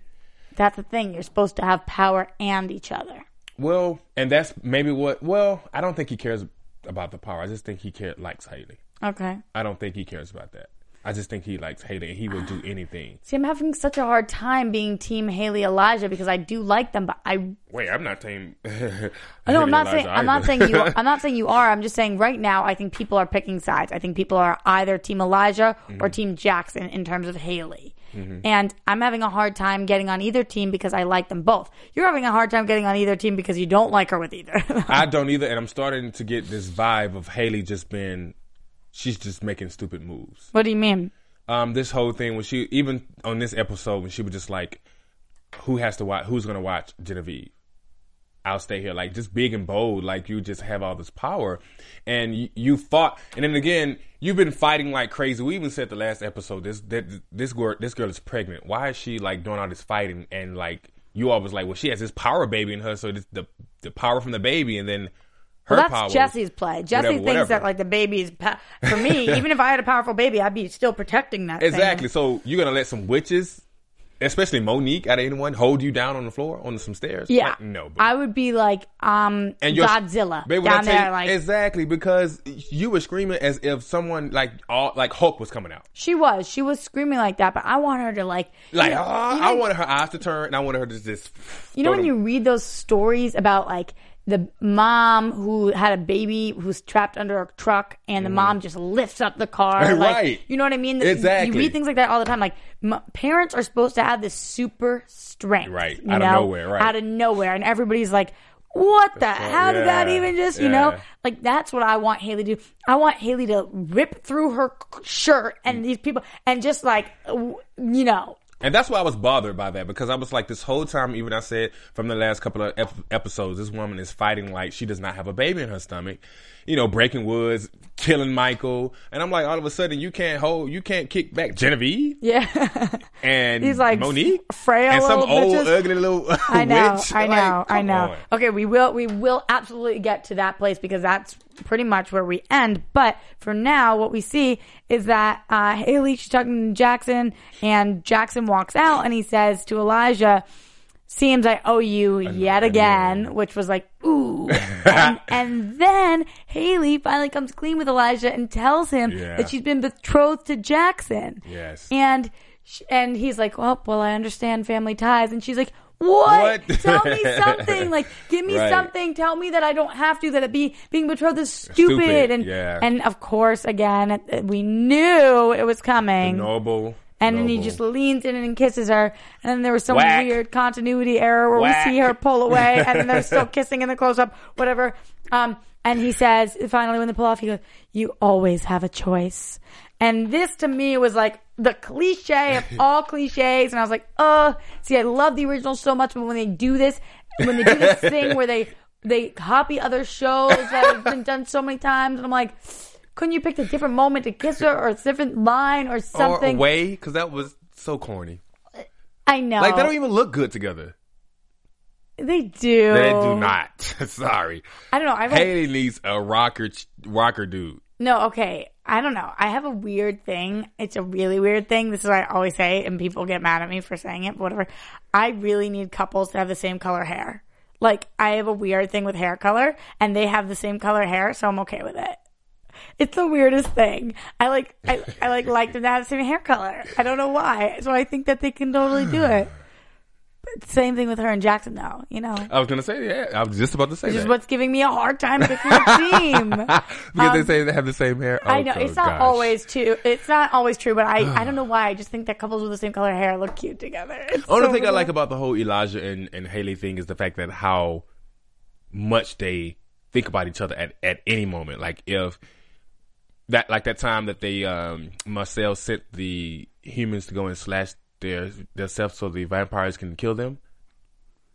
A: That's the thing. You're supposed to have power and each other.
B: well, and that's maybe what. Well, I don't think he cares about the power. I just think he care, likes Hayley.
A: Okay.
B: I don't think he cares about that. I just think he likes Hayley and he will do anything.
A: See, I'm having such a hard time being Team Hayley Elijah because I do like them, but I
B: Wait, I'm not saying.
A: no, I'm not saying I'm not saying you I'm not saying you are. I'm just saying right now I think people are picking sides. I think people are either Team Elijah or mm-hmm. Team Jackson in terms of Hayley. Mm-hmm. And I'm having a hard time getting on either team because I like them both. You're having a hard time getting on either team because you don't like her with either.
B: I don't either, and I'm starting to get this vibe of Hayley just being she's just making stupid moves.
A: What do you mean?
B: Um, this whole thing when she even on this episode when she was just like, "Who has to watch? Who's gonna watch Genevieve?" I'll stay here. Like just big and bold. Like you just have all this power, and you, you fought. And then again, you've been fighting like crazy. We even said the last episode this that this girl this girl is pregnant. Why is she like doing all this fighting? And like you always like, well, she has this power baby in her, so this, the the power from the baby, and then her
A: Well, that's. Jesse's play. Jesse
B: whatever,
A: thinks
B: whatever.
A: that like the baby's pa- for me. even if I had a powerful baby, I'd be still protecting that. thing.
B: Exactly. So you're gonna let some witches, especially Monique, out of anyone, hold you down on the floor on some stairs?
A: Yeah.
B: Like, no. But
A: I would be like um
B: and
A: Godzilla down there.
B: you-
A: like
B: exactly because you were screaming as if someone like all like Hulk was coming out.
A: she was, she was screaming like that. But I want her to like,
B: Like
A: you know,
B: ah,
A: you
B: I wanted her eyes to turn, and I wanted her to just.
A: You know when you read those stories about like the mom who had a baby who's trapped under a truck and the mom just lifts up the car, like.
B: Right.
A: You know what I mean?
B: Exactly.
A: You read things like that all the time. Like m- parents are supposed to have this super strength,
B: Right. Out of nowhere, right.
A: Out of nowhere, and everybody's like. What the? How did that even just, you know? Like, that's what I want Hayley to do. I want Hayley to rip through her shirt
B: Mm.
A: and these people, and just like, you know,
B: And that's why I was bothered by that because I was like, this whole time, even I said from the last couple of ep- episodes, this woman is fighting like she does not have a baby in her stomach, you know, breaking woods, killing Mikael, and I'm like, all of a sudden, you can't hold, you can't kick back Genevieve
A: yeah.
B: and
A: he's like
B: Monique
A: frail
B: and some old
A: bitches.
B: ugly little
A: I know,
B: witch.
A: I know,
B: Like,
A: I know.
B: on.
A: Okay, we will, we will absolutely get to that place because that's pretty much where we end. But for now, what we see is that uh, Hayley she's talking to Jackson, and Jackson walks out, and he says to Elijah, "Seems I owe you yet again," which was like, ooh. and, and then Hayley finally comes clean with Elijah and tells him
B: Yeah.
A: that she's been betrothed to Jackson.
B: Yes.
A: And sh- and he's like, "Well, well, I understand family ties," and she's like. What?
B: What?
A: Tell me something. Like, give me
B: Right.
A: something. Tell me that I don't have to. That it be being betrothed is stupid.
B: Stupid,
A: And
B: yeah.
A: and of course, again, we knew it was coming.
B: Noble.
A: And then he just leans in and kisses her. And then there was some
B: Whack.
A: weird continuity error where
B: Whack.
A: we see her pull away, and then they're still kissing in the close up, whatever. Um, and he says, finally, when they pull off, he goes, "You always have a choice." And this to me was like the cliche of all cliches, and I was like, "Oh, see, I love the original so much, but when they do this, when they do this thing where they they copy other shows that have been done so many times, and I'm like." Couldn't you pick a different moment to kiss her, or a different line, or something?
B: or away because that was so corny.
A: I know.
B: Like they don't even look good together.
A: They do.
B: They do not. Sorry.
A: I don't know. I
B: Hayley needs a rocker, rocker dude.
A: no. Okay. I don't know. I have a weird thing. It's a really weird thing. This is what I always say, and people get mad at me for saying it. But whatever. I really need couples to have the same color hair. Like I have a weird thing with hair color, and they have the same color hair, so I'm okay with it. It's the weirdest thing. I like. I, I like like them to have the same hair color. I don't know why. So I think that they can totally do it. But same thing with her and Jackson, though. You know.
B: I was gonna say yeah. I was just about to say
A: Which is what's giving me a hard time picking a team.
B: because they um, say they have the same hair.
A: I
B: Oh,
A: know
B: oh,
A: it's not
B: gosh.
A: always true. It's not always true, but I I don't know why. I just think that couples with the same color hair look cute together. It's
B: Only
A: so
B: thing I like about the whole Elijah and, and Hayley thing is the fact that how much they think about each other at, at any moment. Like if that like that time that they um Marcel sent the humans to go and slash their their self so the vampires can kill them.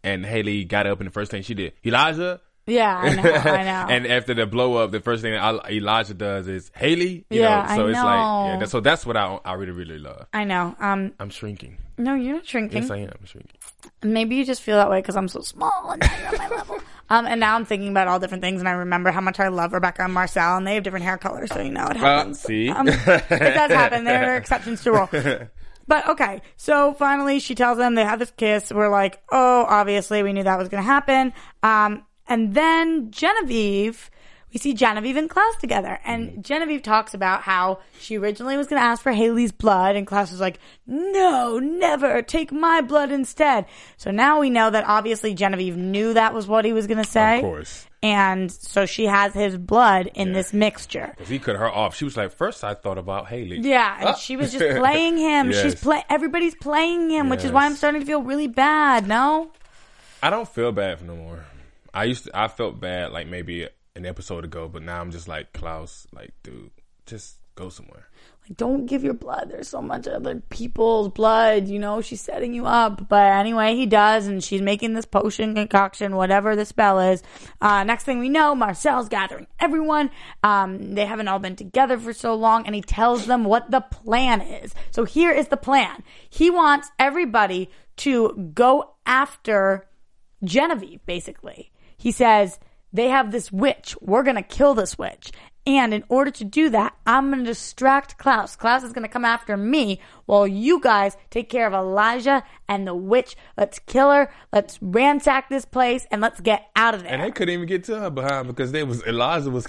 B: And Hayley got up and the first thing she did, Elijah.
A: Yeah, I know. I know.
B: and after the blow up, the first thing that Elijah does is Hayley. You
A: Yeah,
B: know, so
A: I
B: it's
A: know.
B: like yeah. So that's what I I really really love.
A: I know. Um,
B: I'm shrinking.
A: no, you're not shrinking.
B: Yes, I am. I'm shrinking.
A: Maybe you just feel that way because I'm so small and you're on my level. Um, and now I'm thinking about all different things, and I remember how much I love Rebekah and Marcel, and they have different hair colors, so you know it happens.
B: see?
A: Um, it does happen. There are exceptions to rule. But okay, so finally she tells them they have this kiss. We're like, oh, obviously we knew that was going to happen. Um, and then Genevieve, we see Genevieve and Klaus together, and Genevieve talks about how she originally was going to ask for Hayley's blood, and Klaus was like, no, never, take my blood instead. So now we know that obviously Genevieve knew that was what he was going to say.
B: Of course.
A: And so she has his blood in this mixture.
B: If he cut her off, she was like, first I thought about Hayley.
A: Yeah, and
B: Ah.
A: she was just playing him. She's play. Everybody's playing him, which is why I'm starting to feel really bad. No,
B: I don't feel bad for no more. I used to, I felt bad like maybe an episode ago, but now I'm just like Klaus, like dude, just go somewhere.
A: Like, don't give your blood. There's so much other people's blood. You know, she's setting you up. But anyway, he does, and she's making this potion concoction, whatever the spell is. Uh, next thing we know, Marcel's gathering everyone. Um, they haven't all been together for so long, and he tells them what the plan is. So here is the plan. He wants everybody to go after Genevieve, basically. He says, they have this witch. We're going to kill this witch. And in order to do that, I'm going to distract Klaus. Klaus is going to come after me while you guys take care of Elijah and the witch. Let's kill her. Let's ransack this place and let's get out of there.
B: And they couldn't even get to her behind because they was Elijah was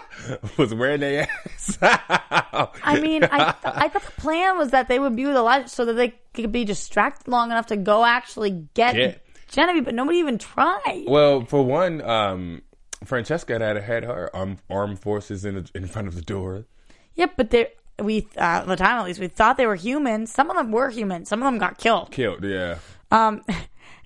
B: was wearing their ass.
A: I mean, I, th- I thought the plan was that they would be with Elijah so that they could be distracted long enough to go actually get
B: Get-
A: Genevieve, but nobody even tried.
B: well, for one, um, Francesca had had her armed, armed forces in the, in front of the door.
A: Yep, but they we uh, at the time at least we thought they were humans. Some of them were humans. Some of them got killed.
B: Killed, yeah.
A: Um, it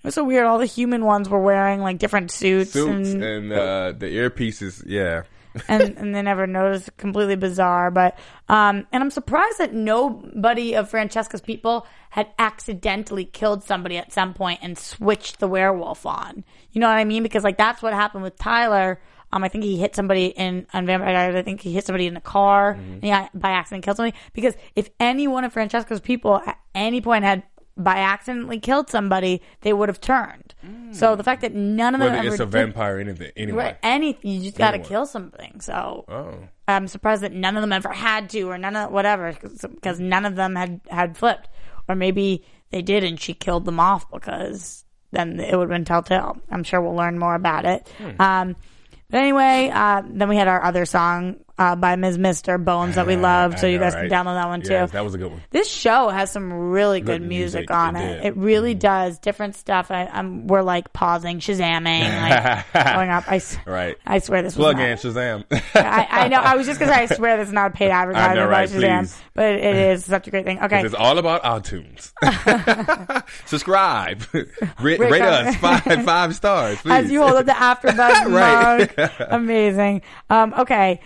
A: was so weird. All the human ones were wearing like different suits,
B: Suits
A: and
B: and uh, the earpieces, yeah.
A: And, and they never noticed. Completely bizarre. But um, and I'm surprised that nobody of Francesca's people had accidentally killed somebody at some point and switched the werewolf on. You know what I mean? Because like that's what happened with Tyler. Um, I think he hit somebody in on Vampire Diaries. I think he hit somebody in a car.
B: Mm-hmm.
A: And yeah, by accident killed somebody. Because if any one of Francesca's people at any point had by accidentally killed somebody, they would have turned. So the fact that none of them
B: Whether
A: ever
B: it's a
A: did-
B: vampire anything. Anyway.
A: Right, anything you just got to kill something. So
B: Oh.
A: I'm surprised that none of them ever had to, or none of whatever, because none of them had had flipped, or maybe they did and she killed them off because then it would have been telltale. I'm sure we'll learn more about it.
B: Hmm.
A: Um, but anyway, uh, then we had our other song uh, by MS MR Bones that we love, so you guys
B: right?
A: can download that one too.
B: Yes, that was a good one.
A: This show has some really good,
B: Good
A: music,
B: music,
A: on
B: it
A: it.
B: did. Mm-hmm.
A: Really does. Different stuff. I, I'm we're like pausing, shazamming, like going up. I,
B: Right.
A: I swear this was
B: Plug
A: not,
B: in Shazam.
A: I, I know. I was just gonna say. I swear this is not a paid advertisement
B: right,
A: by Shazam,
B: please.
A: but it is such a great thing. Okay,
B: it's all about iTunes. Subscribe. rate,
A: Rate us.
B: us five five stars, please.
A: as you hold up the AfterBuzz
B: Right.
A: mug, amazing. Um, okay,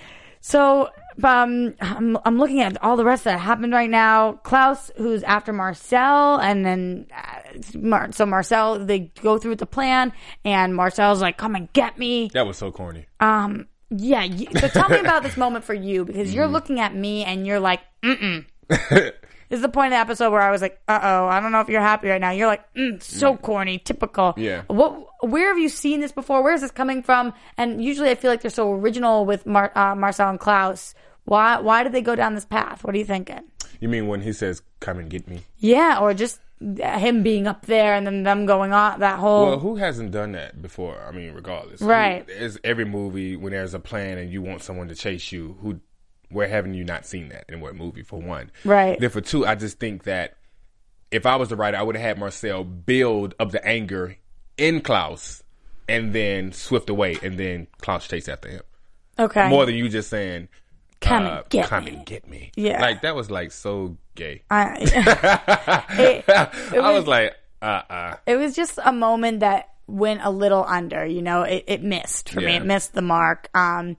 A: so um, I'm, I'm looking at all the rest that happened right now. Klaus, who's after Marcel, and then uh, Mar- so Marcel, they go through with the plan, and Marcel's like, "Come and get me."
B: that was so corny.
A: Um, yeah. You, so tell me about this moment for you because you're looking at me and you're like, mm mm. This is the point of the episode where I was like, "Uh oh, I don't know if you're happy right now." You're like, mm, "So corny, typical."
B: Yeah.
A: What? Where have you seen this before? Where is this coming from? And usually, I feel like they're so original with Mar- uh, Marcel and Klaus. Why? Why did they go down this path? What are you thinking?
B: You mean when he says, come and get me?
A: Yeah, or just him being up there and then them going on that whole.
B: Well, who hasn't done that before? I mean, regardless.
A: Right.
B: Who- There's every movie when there's a plan and you want someone to chase you. Who, where haven't you not seen that in what movie? For one,
A: Right.
B: Then for two, I just think that if I was the writer, I would have had Marcel build up the anger in Klaus, and then swift away, and then Klaus chase after him.
A: okay.
B: More than you just saying,
A: Come
B: uh,
A: and get
B: come
A: me.
B: and get me.
A: Yeah.
B: like that was like so gay.
A: I, it, it
B: I was like, uh, uh
A: it was just a moment that went a little under, you know, it, it missed for me. It missed the mark. Um,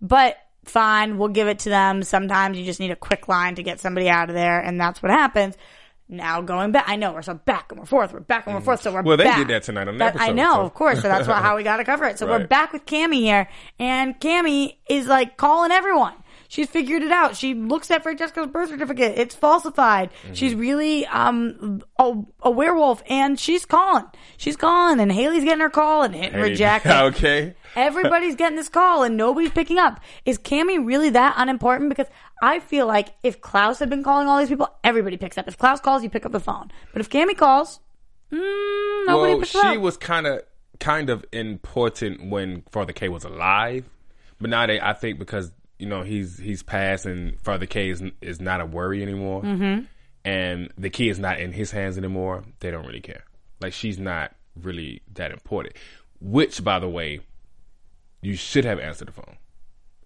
A: but fine, we'll give it to them. Sometimes you just need a quick line to get somebody out of there, and that's what happens. Now going back, I know we're so back and we're forth, we're back and we're forth, so we're.
B: Well, they
A: back.
B: did that tonight on the
A: That- I know,
B: so-
A: of course, so that's what, how we got to cover it. So we're back with Cami here, and Cami is like calling everyone. She's figured it out. She looks at Francesca's birth certificate. It's falsified.
B: Mm-hmm.
A: She's really um a, a werewolf, and she's calling. She's calling, and Hayley's getting her call and hitting reject.
B: okay.
A: Everybody's getting this call, and nobody's picking up. Is Cami really that unimportant? Because I feel like if Klaus had been calling all these people, everybody picks up. If Klaus calls, you pick up the phone. But if Cami calls, mm, nobody
B: well,
A: picks
B: she
A: up.
B: She was kind of kind of important when Father K was alive, but now they, I think because you know he's he's passed and Father K is is not a worry anymore, mm-hmm. and the key is not in his hands anymore. They don't really care. Like she's not really that important. Which, by the way, you should have answered the phone.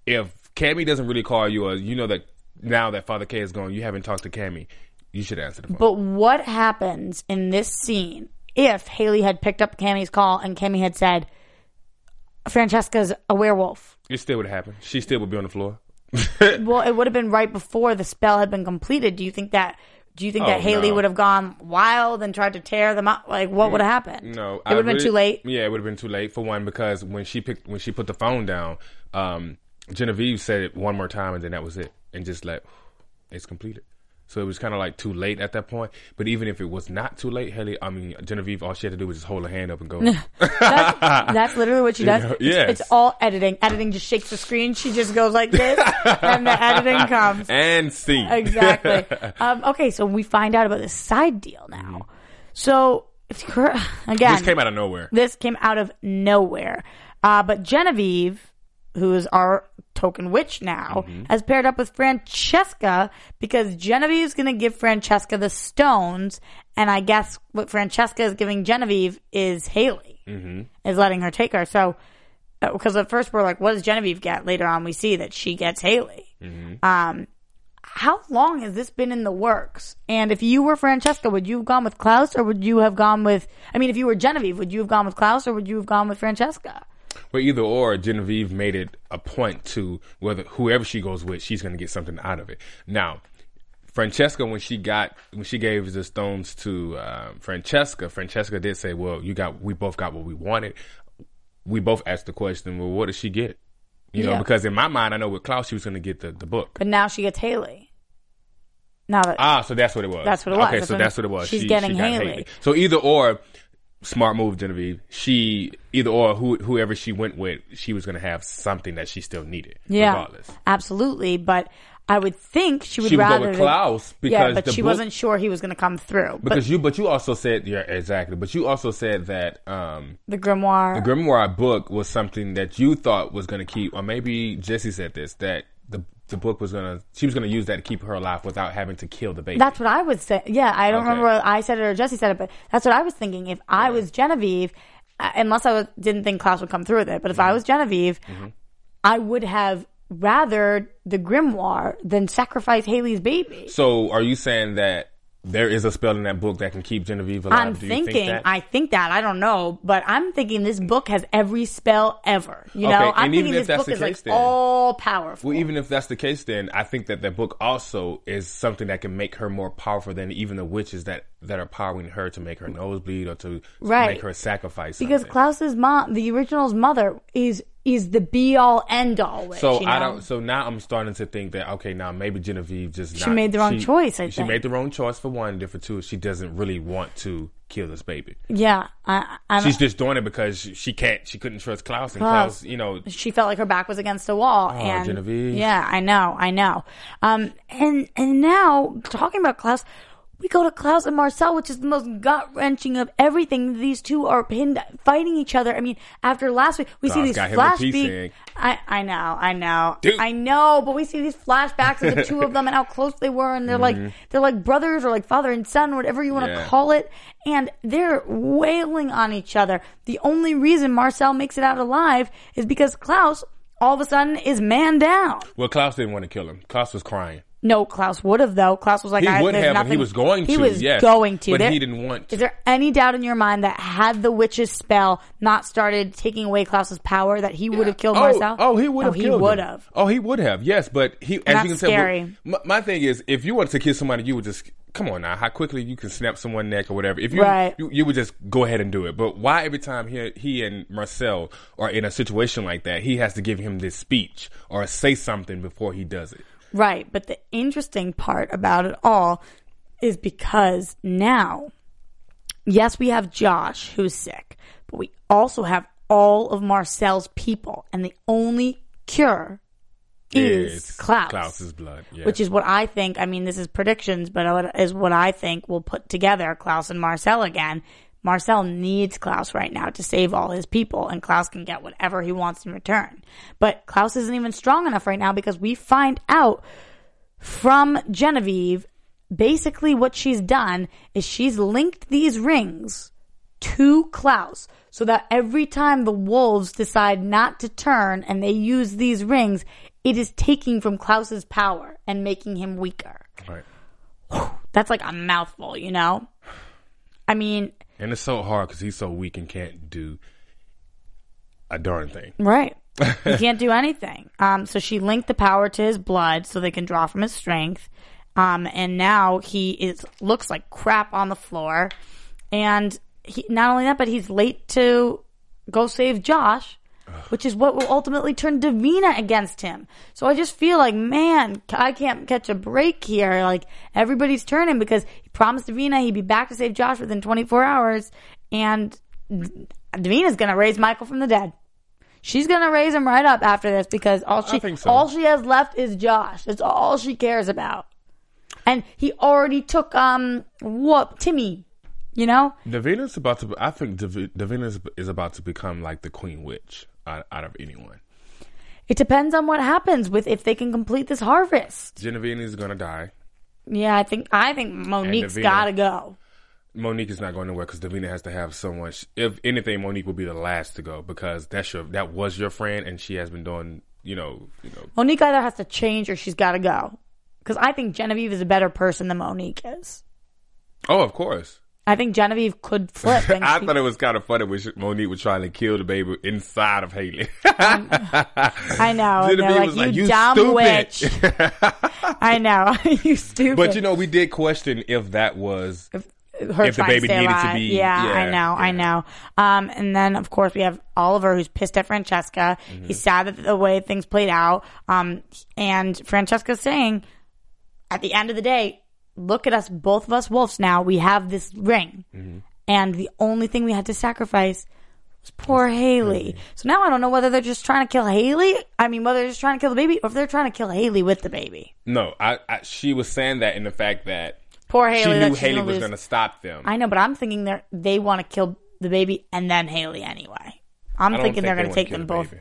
B: If Cami doesn't really call you, or you know that now that Father K is gone, you haven't talked to Cami, you should answer the phone.
A: But what happens in this scene if Hayley had picked up Cami's call and Cami had said, Francesca's a werewolf?
B: It still would happen. She still would be on the floor.
A: well, it would have been right before the spell had been completed. Do you think that? Do you think that
B: Oh,
A: Hayley
B: no.
A: would have gone wild and tried to tear them up? Like, what would have happened?
B: No,
A: it would have been
B: really-
A: too late.
B: Yeah, it would have been too late for one because when she picked when she put the phone down, um, Genevieve said it one more time and then that was it, and just like it's completed. So it was kind of like too late at that point. But even if it was not too late, Hayley, I mean Genevieve, all she had to do was just hold her hand up and go.
A: That's, that's literally what she does.
B: know,
A: It's-
B: yes.
A: It's, all editing. Editing just shakes the screen. She just goes like this, and the editing comes.
B: and see
A: Exactly. um, okay, so we find out about this side deal now. So, it's again,
B: this came out of nowhere.
A: this came out of nowhere. Uh, but Genevieve, who is our token witch now,
B: Mm-hmm.
A: has paired up with Francesca because Genevieve's going to give Francesca the stones. And I guess what Francesca is giving Genevieve is Hayley, mm-hmm. is letting her take her. So, because at first we're like, what does Genevieve get? Later on, we see that she gets Hayley. Um, how long has this been in the works? And if you were Francesca, would you have gone with Klaus or would you have gone with, I mean, if you were Genevieve, would you have gone with Klaus or would you have gone with Francesca?
B: But either or, Genevieve made it a point to whether whoever she goes with, she's going to get something out of it. Now, Francesca, when she got when she gave the stones to um, Francesca, Francesca did say, "Well, you got we both got what we wanted." We both asked the question, "Well, what did she get?" You know,
A: Yeah.
B: because in my mind, I know with Klaus, she was going to get the the book.
A: But now she gets Hayley. Now that,
B: Ah, so that's what it was.
A: That's what it was.
B: Okay,
A: That's
B: so that's what it was.
A: she's
B: She-
A: getting
B: she got
A: Hayley.
B: So either or, smart move, Genevieve. She either or who whoever she went with, she was going to have something that she still needed.
A: yeah,
B: regardless.
A: absolutely. But I would think she would
B: She would
A: rather.
B: go with Klaus because
A: yeah, but she
B: book-
A: wasn't sure he was going to come through. But
B: Because you, but you also said, yeah, exactly. But you also said that um,
A: the grimoire.
B: the Grimoire book was something that you thought was going to keep, or maybe Jesse said this that the book was going to, she was going to use that to keep her alive without having to kill the baby.
A: That's what I would say. Yeah, I don't
B: Okay.
A: remember I said it or Jesse said it, but that's what I was thinking. If I was Genevieve, uh, unless I was, didn't think Klaus would come through with it, but if
B: Mm-hmm.
A: I was Genevieve, I would have rather the grimoire than sacrifice Hayley's baby.
B: so, are you saying that there is a spell in that book that can keep Genevieve alive?
A: I'm
B: Do
A: thinking,
B: think?
A: I think that, I don't know, but I'm thinking this book has every spell ever. You know,
B: Okay,
A: I'm
B: even
A: thinking
B: if
A: this
B: that's
A: book
B: the
A: is like
B: case, then-
A: all powerful.
B: Well, even if that's the case, then I think that that book also is something that can make her more powerful than even the witches that, that are powering her to make her nose bleed or to,
A: Right.
B: make her sacrifice.
A: because. Klaus's mom, the original's mother, is is the be all end all witch.
B: So
A: you know?
B: I don't. So now I'm starting to think that okay, now maybe Genevieve just
A: She
B: not-
A: made the wrong
B: she-
A: choice, I
B: she
A: think.
B: made the wrong choice for one. Different two, she doesn't really want to kill this baby.
A: Yeah, I,
B: She's just doing it because she, she can't. She couldn't trust Klaus, and
A: Klaus.
B: Klaus, you know,
A: she felt like her back was against a wall. and
B: Oh, Genevieve.
A: Yeah, I know, I know. Um, and and now talking about Klaus, we go to Klaus and Marcel, which is the most gut wrenching of everything. These two are pinned, fighting each other. I mean, after last week, we see these
B: got him a piece
A: flashbacks. I I know, I know,
B: Dude.
A: I know. But we see these flashbacks of the two of them and how close they were, and they're like they're like brothers or like father and son, whatever you want to
B: Mm-hmm. Yeah.
A: call it. And they're wailing on each other. The only reason Marcel makes it out alive is because Klaus all of a sudden is man down.
B: well, Klaus didn't want to kill him. Klaus was crying.
A: No, Klaus would have though. Klaus was like,
B: He
A: I,
B: would have, and he
A: nothing-
B: was going
A: He
B: to,
A: was
B: yes,
A: going to,
B: but
A: There-
B: he didn't want to.
A: Is there any doubt in your mind that had the witch's spell not started taking away Klaus's power, that he would have killed
B: oh,
A: Marcel?
B: Oh, he would
A: No,
B: have.
A: he would have.
B: Oh, he would have. Yes, but he. As
A: That's
B: you can
A: scary.
B: tell, my, my thing is, if you wanted to kill somebody, you would just come on now. How quickly you can snap someone's neck or whatever. If you,
A: Right.
B: you you would just go ahead and do it. But why every time he he and Marcel are in a situation like that, he has to give him this speech or say something before he does it.
A: Right. But the interesting part about it all is because now, yes, we have Josh who's sick, but we also have all of Marcel's people, and the only cure is Klaus.
B: Klaus's blood.
A: Which is what I think. I mean, this is predictions, but is what I think will put together Klaus and Marcel again. Marcel needs Klaus right now to save all his people, and Klaus can get whatever he wants in return. But Klaus isn't even strong enough right now because we find out from Genevieve basically what she's done is she's linked these rings to Klaus so that every time the wolves decide not to turn and they use these rings, it is taking from Klaus's power and making him weaker.
B: right.
A: That's like a mouthful, you know? I mean,
B: And it's so hard because he's so weak and can't do a darn thing.
A: right. he can't do anything. Um, so she linked the power to his blood so they can draw from his strength. Um, and now he is looks like crap on the floor. And he not only that, but he's late to go save Josh, which is what will ultimately turn Davina against him. So I just feel like, man, I can't catch a break here. Like everybody's turning because he promised Davina he'd be back to save Josh within 24 hours, and Davina's gonna raise Mikael from the dead. She's gonna raise him right up after this because all she
B: so.
A: all she has left is Josh. That's all she cares about. And he already took um what Timmy, you know?
B: Davina's about to. I think Dav- Davina is about to become like the queen witch out, out of anyone.
A: It depends on what happens with if they can complete this harvest.
B: Genevieve is gonna die.
A: Yeah, I think I think Monique's
B: Davina.
A: got to go.
B: Monique is not going nowhere because Davina has to have someone. If anything, Monique will be the last to go because that's your that was your friend, and she has been doing. You know, you know.
A: Monique either has to change or she's got to go. Because I think Genevieve is a better person than Monique is.
B: Oh, of course.
A: I think Genevieve could flip.
B: I
A: she-
B: thought it was kind of funny when Monique was trying to kill the baby inside of Hayley.
A: I know.
B: Genevieve was
A: you,
B: like, "You
A: dumb
B: stupid."
A: witch. I know. you stupid.
B: but you know, we did question if that was
A: her
B: if the baby needed to be-
A: Yeah, I
B: yeah,
A: know, I know. Um, and then of course we have Oliver who's pissed at Francesca.
B: Mm-hmm.
A: He's sad that the way things played out. Um, and Francesca's saying, at the end of the day, look at us, both of us wolves now. We have this ring,
B: Mm-hmm.
A: and the only thing we had to sacrifice was poor Hayley. So now I don't know whether they're just trying to kill Hayley. I mean, whether they're just trying to kill the baby, or if they're trying to kill Hayley with the baby.
B: no. I, I she was saying that in the fact that
A: Poor Hayley.
B: she knew Hayley
A: gonna
B: was going to stop them.
A: I know, but I'm thinking they they want to kill the baby and then Hayley anyway. I'm thinking
B: think
A: they're going to take them
B: the
A: both.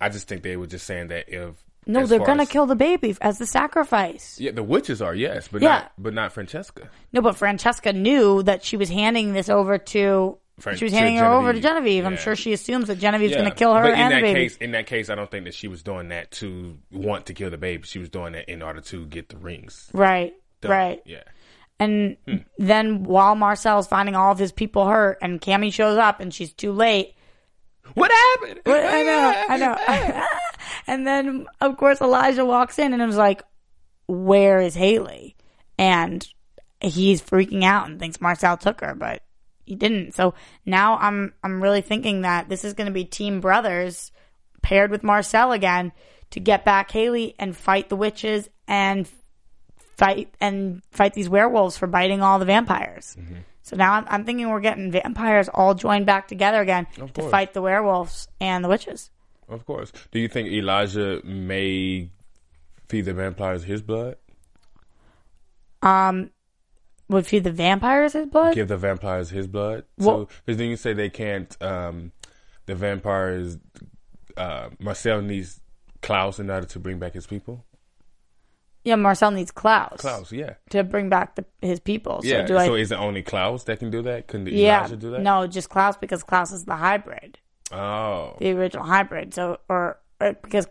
B: I just think they were just saying that if
A: No, they're going to
B: as-
A: kill the baby as the sacrifice.
B: Yeah, the witches are yes, but
A: Yeah.
B: not but not Francesca.
A: No, but Francesca knew that she was handing this over to.
B: Fran-
A: she was handing her over to
B: Genevieve.
A: Genevieve. I'm sure she assumes that Genevieve's
B: Yeah.
A: going to kill her
B: but in
A: and
B: that
A: the baby.
B: case, in that case, I don't think that she was doing that to want to kill the baby. She was doing that in order to get the rings.
A: right,
B: done.
A: right.
B: Yeah.
A: And
B: Hmm.
A: then while Marcel's finding all of his people hurt, and Cami shows up and she's too late.
B: What happened?
A: What- I know, I know. And then, of course, Elijah walks in and is like, "Where is Hayley?" And he's freaking out and thinks Marcel took her, but he didn't. So now I'm I'm really thinking that this is going to be Team Brothers paired with Marcel again to get back Hayley and fight the witches and fight and fight these werewolves for biting all the vampires.
B: Mm-hmm.
A: So now I'm, I'm thinking we're getting vampires all joined back together again to fight the werewolves and the witches.
B: Of course. Do you think Elijah may feed the vampires his blood?
A: Um, Would feed the vampires his blood?
B: Give the vampires his blood?
A: Well-
B: because then you say they can't. Um, the vampires. Uh, Marcel needs Klaus in order to bring back his people.
A: Yeah, Marcel needs Klaus,
B: Klaus, yeah,
A: to bring back the, his people. So
B: yeah.
A: do I?
B: so is it only Klaus that can do that? Couldn't
A: yeah,
B: Elijah do that?
A: no, just Klaus because Klaus is the hybrid,
B: Oh,
A: the original hybrid. So or, or because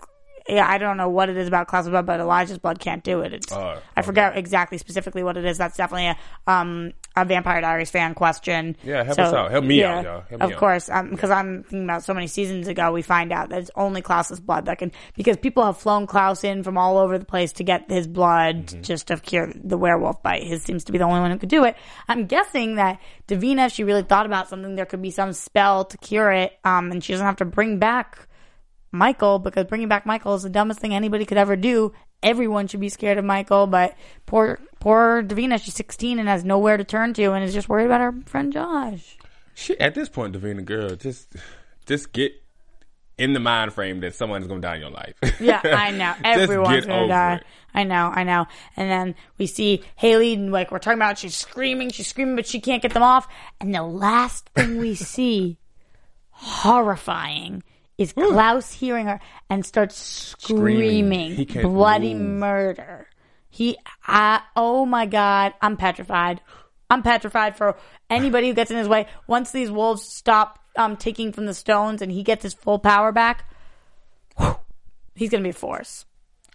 A: yeah, I don't know what it is about Klaus's blood, but Elijah's blood can't do it. It's
B: Oh,
A: I forget exactly specifically what it is. That's definitely a um a Vampire Diaries fan question.
B: Yeah, help us out. Help me out, y'all. Help
A: of
B: out.
A: course, because I'm thinking about so many seasons ago, we find out that it's only Klaus's blood that can because people have flown Klaus in from all over the place to get his blood
B: Mm-hmm.
A: just to cure the werewolf bite. His seems to be the only one who could do it. I'm guessing that Davina, if she really thought about something, there could be some spell to cure it, um, and she doesn't have to bring back Mikael because bringing back Mikael is the dumbest thing anybody could ever do. Everyone should be scared of Mikael, but poor poor Davina, she's 16 and has nowhere to turn to, and is just worried about her friend Josh.
B: shit. At this point, Davina girl, just just get in the mind frame that someone's gonna die in your life.
A: Yeah, I know. Everyone's gonna die.
B: it.
A: I know, I know. And then we see Hayley, and like we're talking about, she's screaming, she's screaming, but she can't get them off. And the last thing we see, horrifying, is Klaus hearing her and starts
B: Screaming.
A: screaming, bloody
B: move.
A: murder. He, I, oh my god, I'm petrified. I'm petrified for anybody who gets in his way. Once these wolves stop um, taking from the stones and he gets his full power back, he's going to be a force.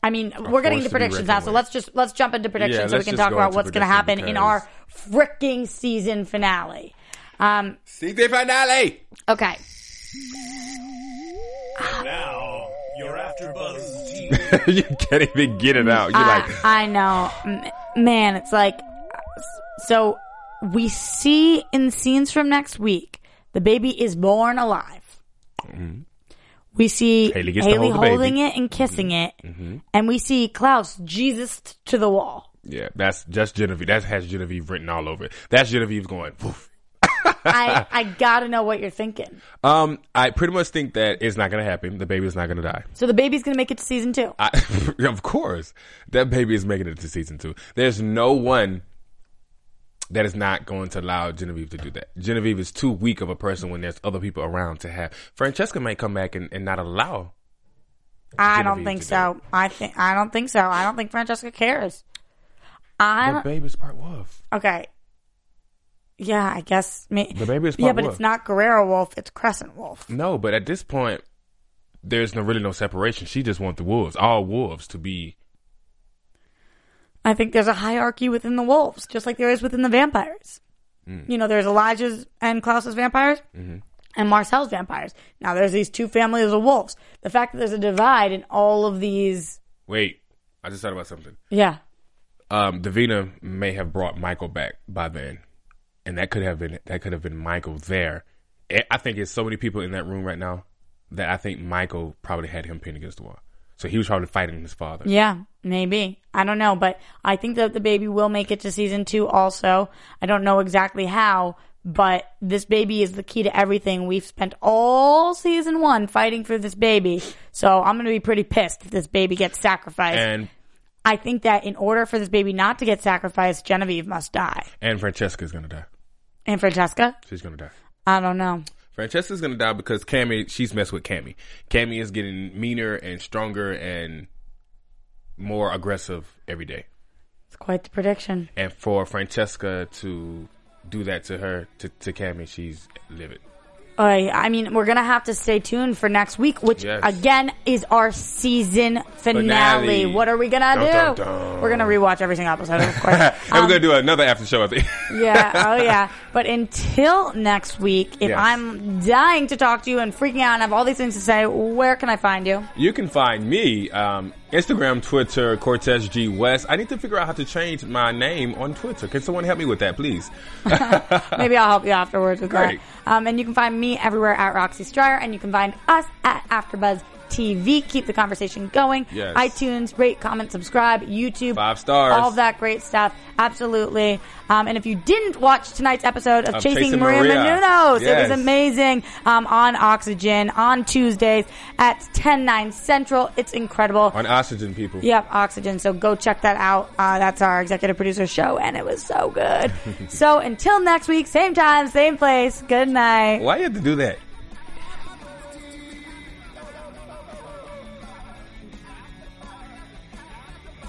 A: I mean, we're getting into
B: to
A: predictions now,
B: reckoned
A: so let's just let's jump into predictions
B: Yeah,
A: so we can talk about what's going to happen
B: prediction
A: in our freaking season finale. Um,
B: Season finale.
A: okay,
C: Now, AfterBuzz TV.
B: you can't even get it out. You're
A: I,
B: like,
A: I know, M- man. It's like so. We see in scenes from next week, the baby is born alive. We see
B: Mm-hmm. Hayley gets to
A: Hayley
B: hold
A: holding
B: baby.
A: it and kissing it,
B: Mm-hmm.
A: and we see Klaus Jesus to the wall.
B: yeah, that's just Genevieve. That has Genevieve written all over it. That's Genevieve going. Woof.
A: I I gotta know what you're thinking.
B: Um, I pretty much think that it's not gonna happen. The baby is not gonna die.
A: So the baby's gonna make it to season two.
B: I, of course, that baby is making it to season two. There's no one that is not going to allow Genevieve to do that. Genevieve is too weak of a person when there's other people around to have. Francesca may come back and, and not allow.
A: I don't think
B: do
A: so. I think I don't think so. I don't think Francesca cares. I
B: The baby's part wolf.
A: okay. Yeah, I guess. May,
B: The baby is
A: yeah, but
B: wolf.
A: it's not Guerrera Wolf. It's Crescent Wolf.
B: No, but at this point, there's no really no separation. She just wants the wolves, all wolves, to be.
A: I think there's a hierarchy within the wolves, just like there is within the vampires.
B: Mm.
A: You know, there's Elijah's and Klaus's vampires
B: Mm-hmm.
A: and Marcel's vampires. Now there's these two families of wolves. The fact that there's a divide in all of these,
B: Wait, I just thought about something.
A: yeah,
B: um, Davina may have brought Mikael back by then, and that could have been that could have been Mikael there. I- I think there's so many people in that room right now that I think Mikael probably had him pinned against the wall. So he was probably fighting his father.
A: yeah, maybe. I don't know, but I think that the baby will make it to season two. Also, I don't know exactly how, but this baby is the key to everything. We've spent all season one fighting for this baby, so I'm going to be pretty pissed if this baby gets sacrificed.
B: And
A: I think that in order for this baby not to get sacrificed, Genevieve must die.
B: and Francesca's gonna die.
A: And Francesca?
B: She's gonna die.
A: I don't know.
B: Francesca's gonna die because Cami, she's messed with Cami. Cami is getting meaner and stronger and more aggressive every day.
A: It's quite the prediction.
B: And for Francesca to do that to her, to, to Cami, she's livid.
A: I, I mean, we're gonna have to stay tuned for next week, which
B: Yes.
A: again is our season finale.
B: Finale.
A: What are we gonna
B: Dun,
A: do?
B: dun, dun.
A: We're gonna rewatch every single episode, of course.
B: and
A: Um,
B: we're gonna do another after show. I think.
A: yeah, oh yeah. But until next week, if
B: Yes.
A: I'm dying to talk to you and freaking out and have all these things to say, where can I find you?
B: You can find me um, Instagram, Twitter, Cortez G West. I need to figure out how to change my name on Twitter. Can someone help me with that, please?
A: Maybe I'll help you afterwards with
B: Great.
A: that. Um, and you can find me everywhere at Roxy Striar, and you can find us at AfterBuzz TV. Keep the conversation going.
B: Yes.
A: iTunes, rate, comment, subscribe, YouTube,
B: Five stars.
A: all of that great stuff. Absolutely. Um, and if you didn't watch tonight's episode of
B: Of
A: Chasing,
B: Chasing
A: Maria,
B: Maria.
A: Menounos, it was amazing. Um, on Oxygen on Tuesdays at 10 9 Central. It's incredible.
B: on Oxygen, people.
A: Yep, Oxygen. So go check that out. Uh, that's our executive producer show, and it was so good. so until next week, same time, same place. Good night.
B: Why you have to do that?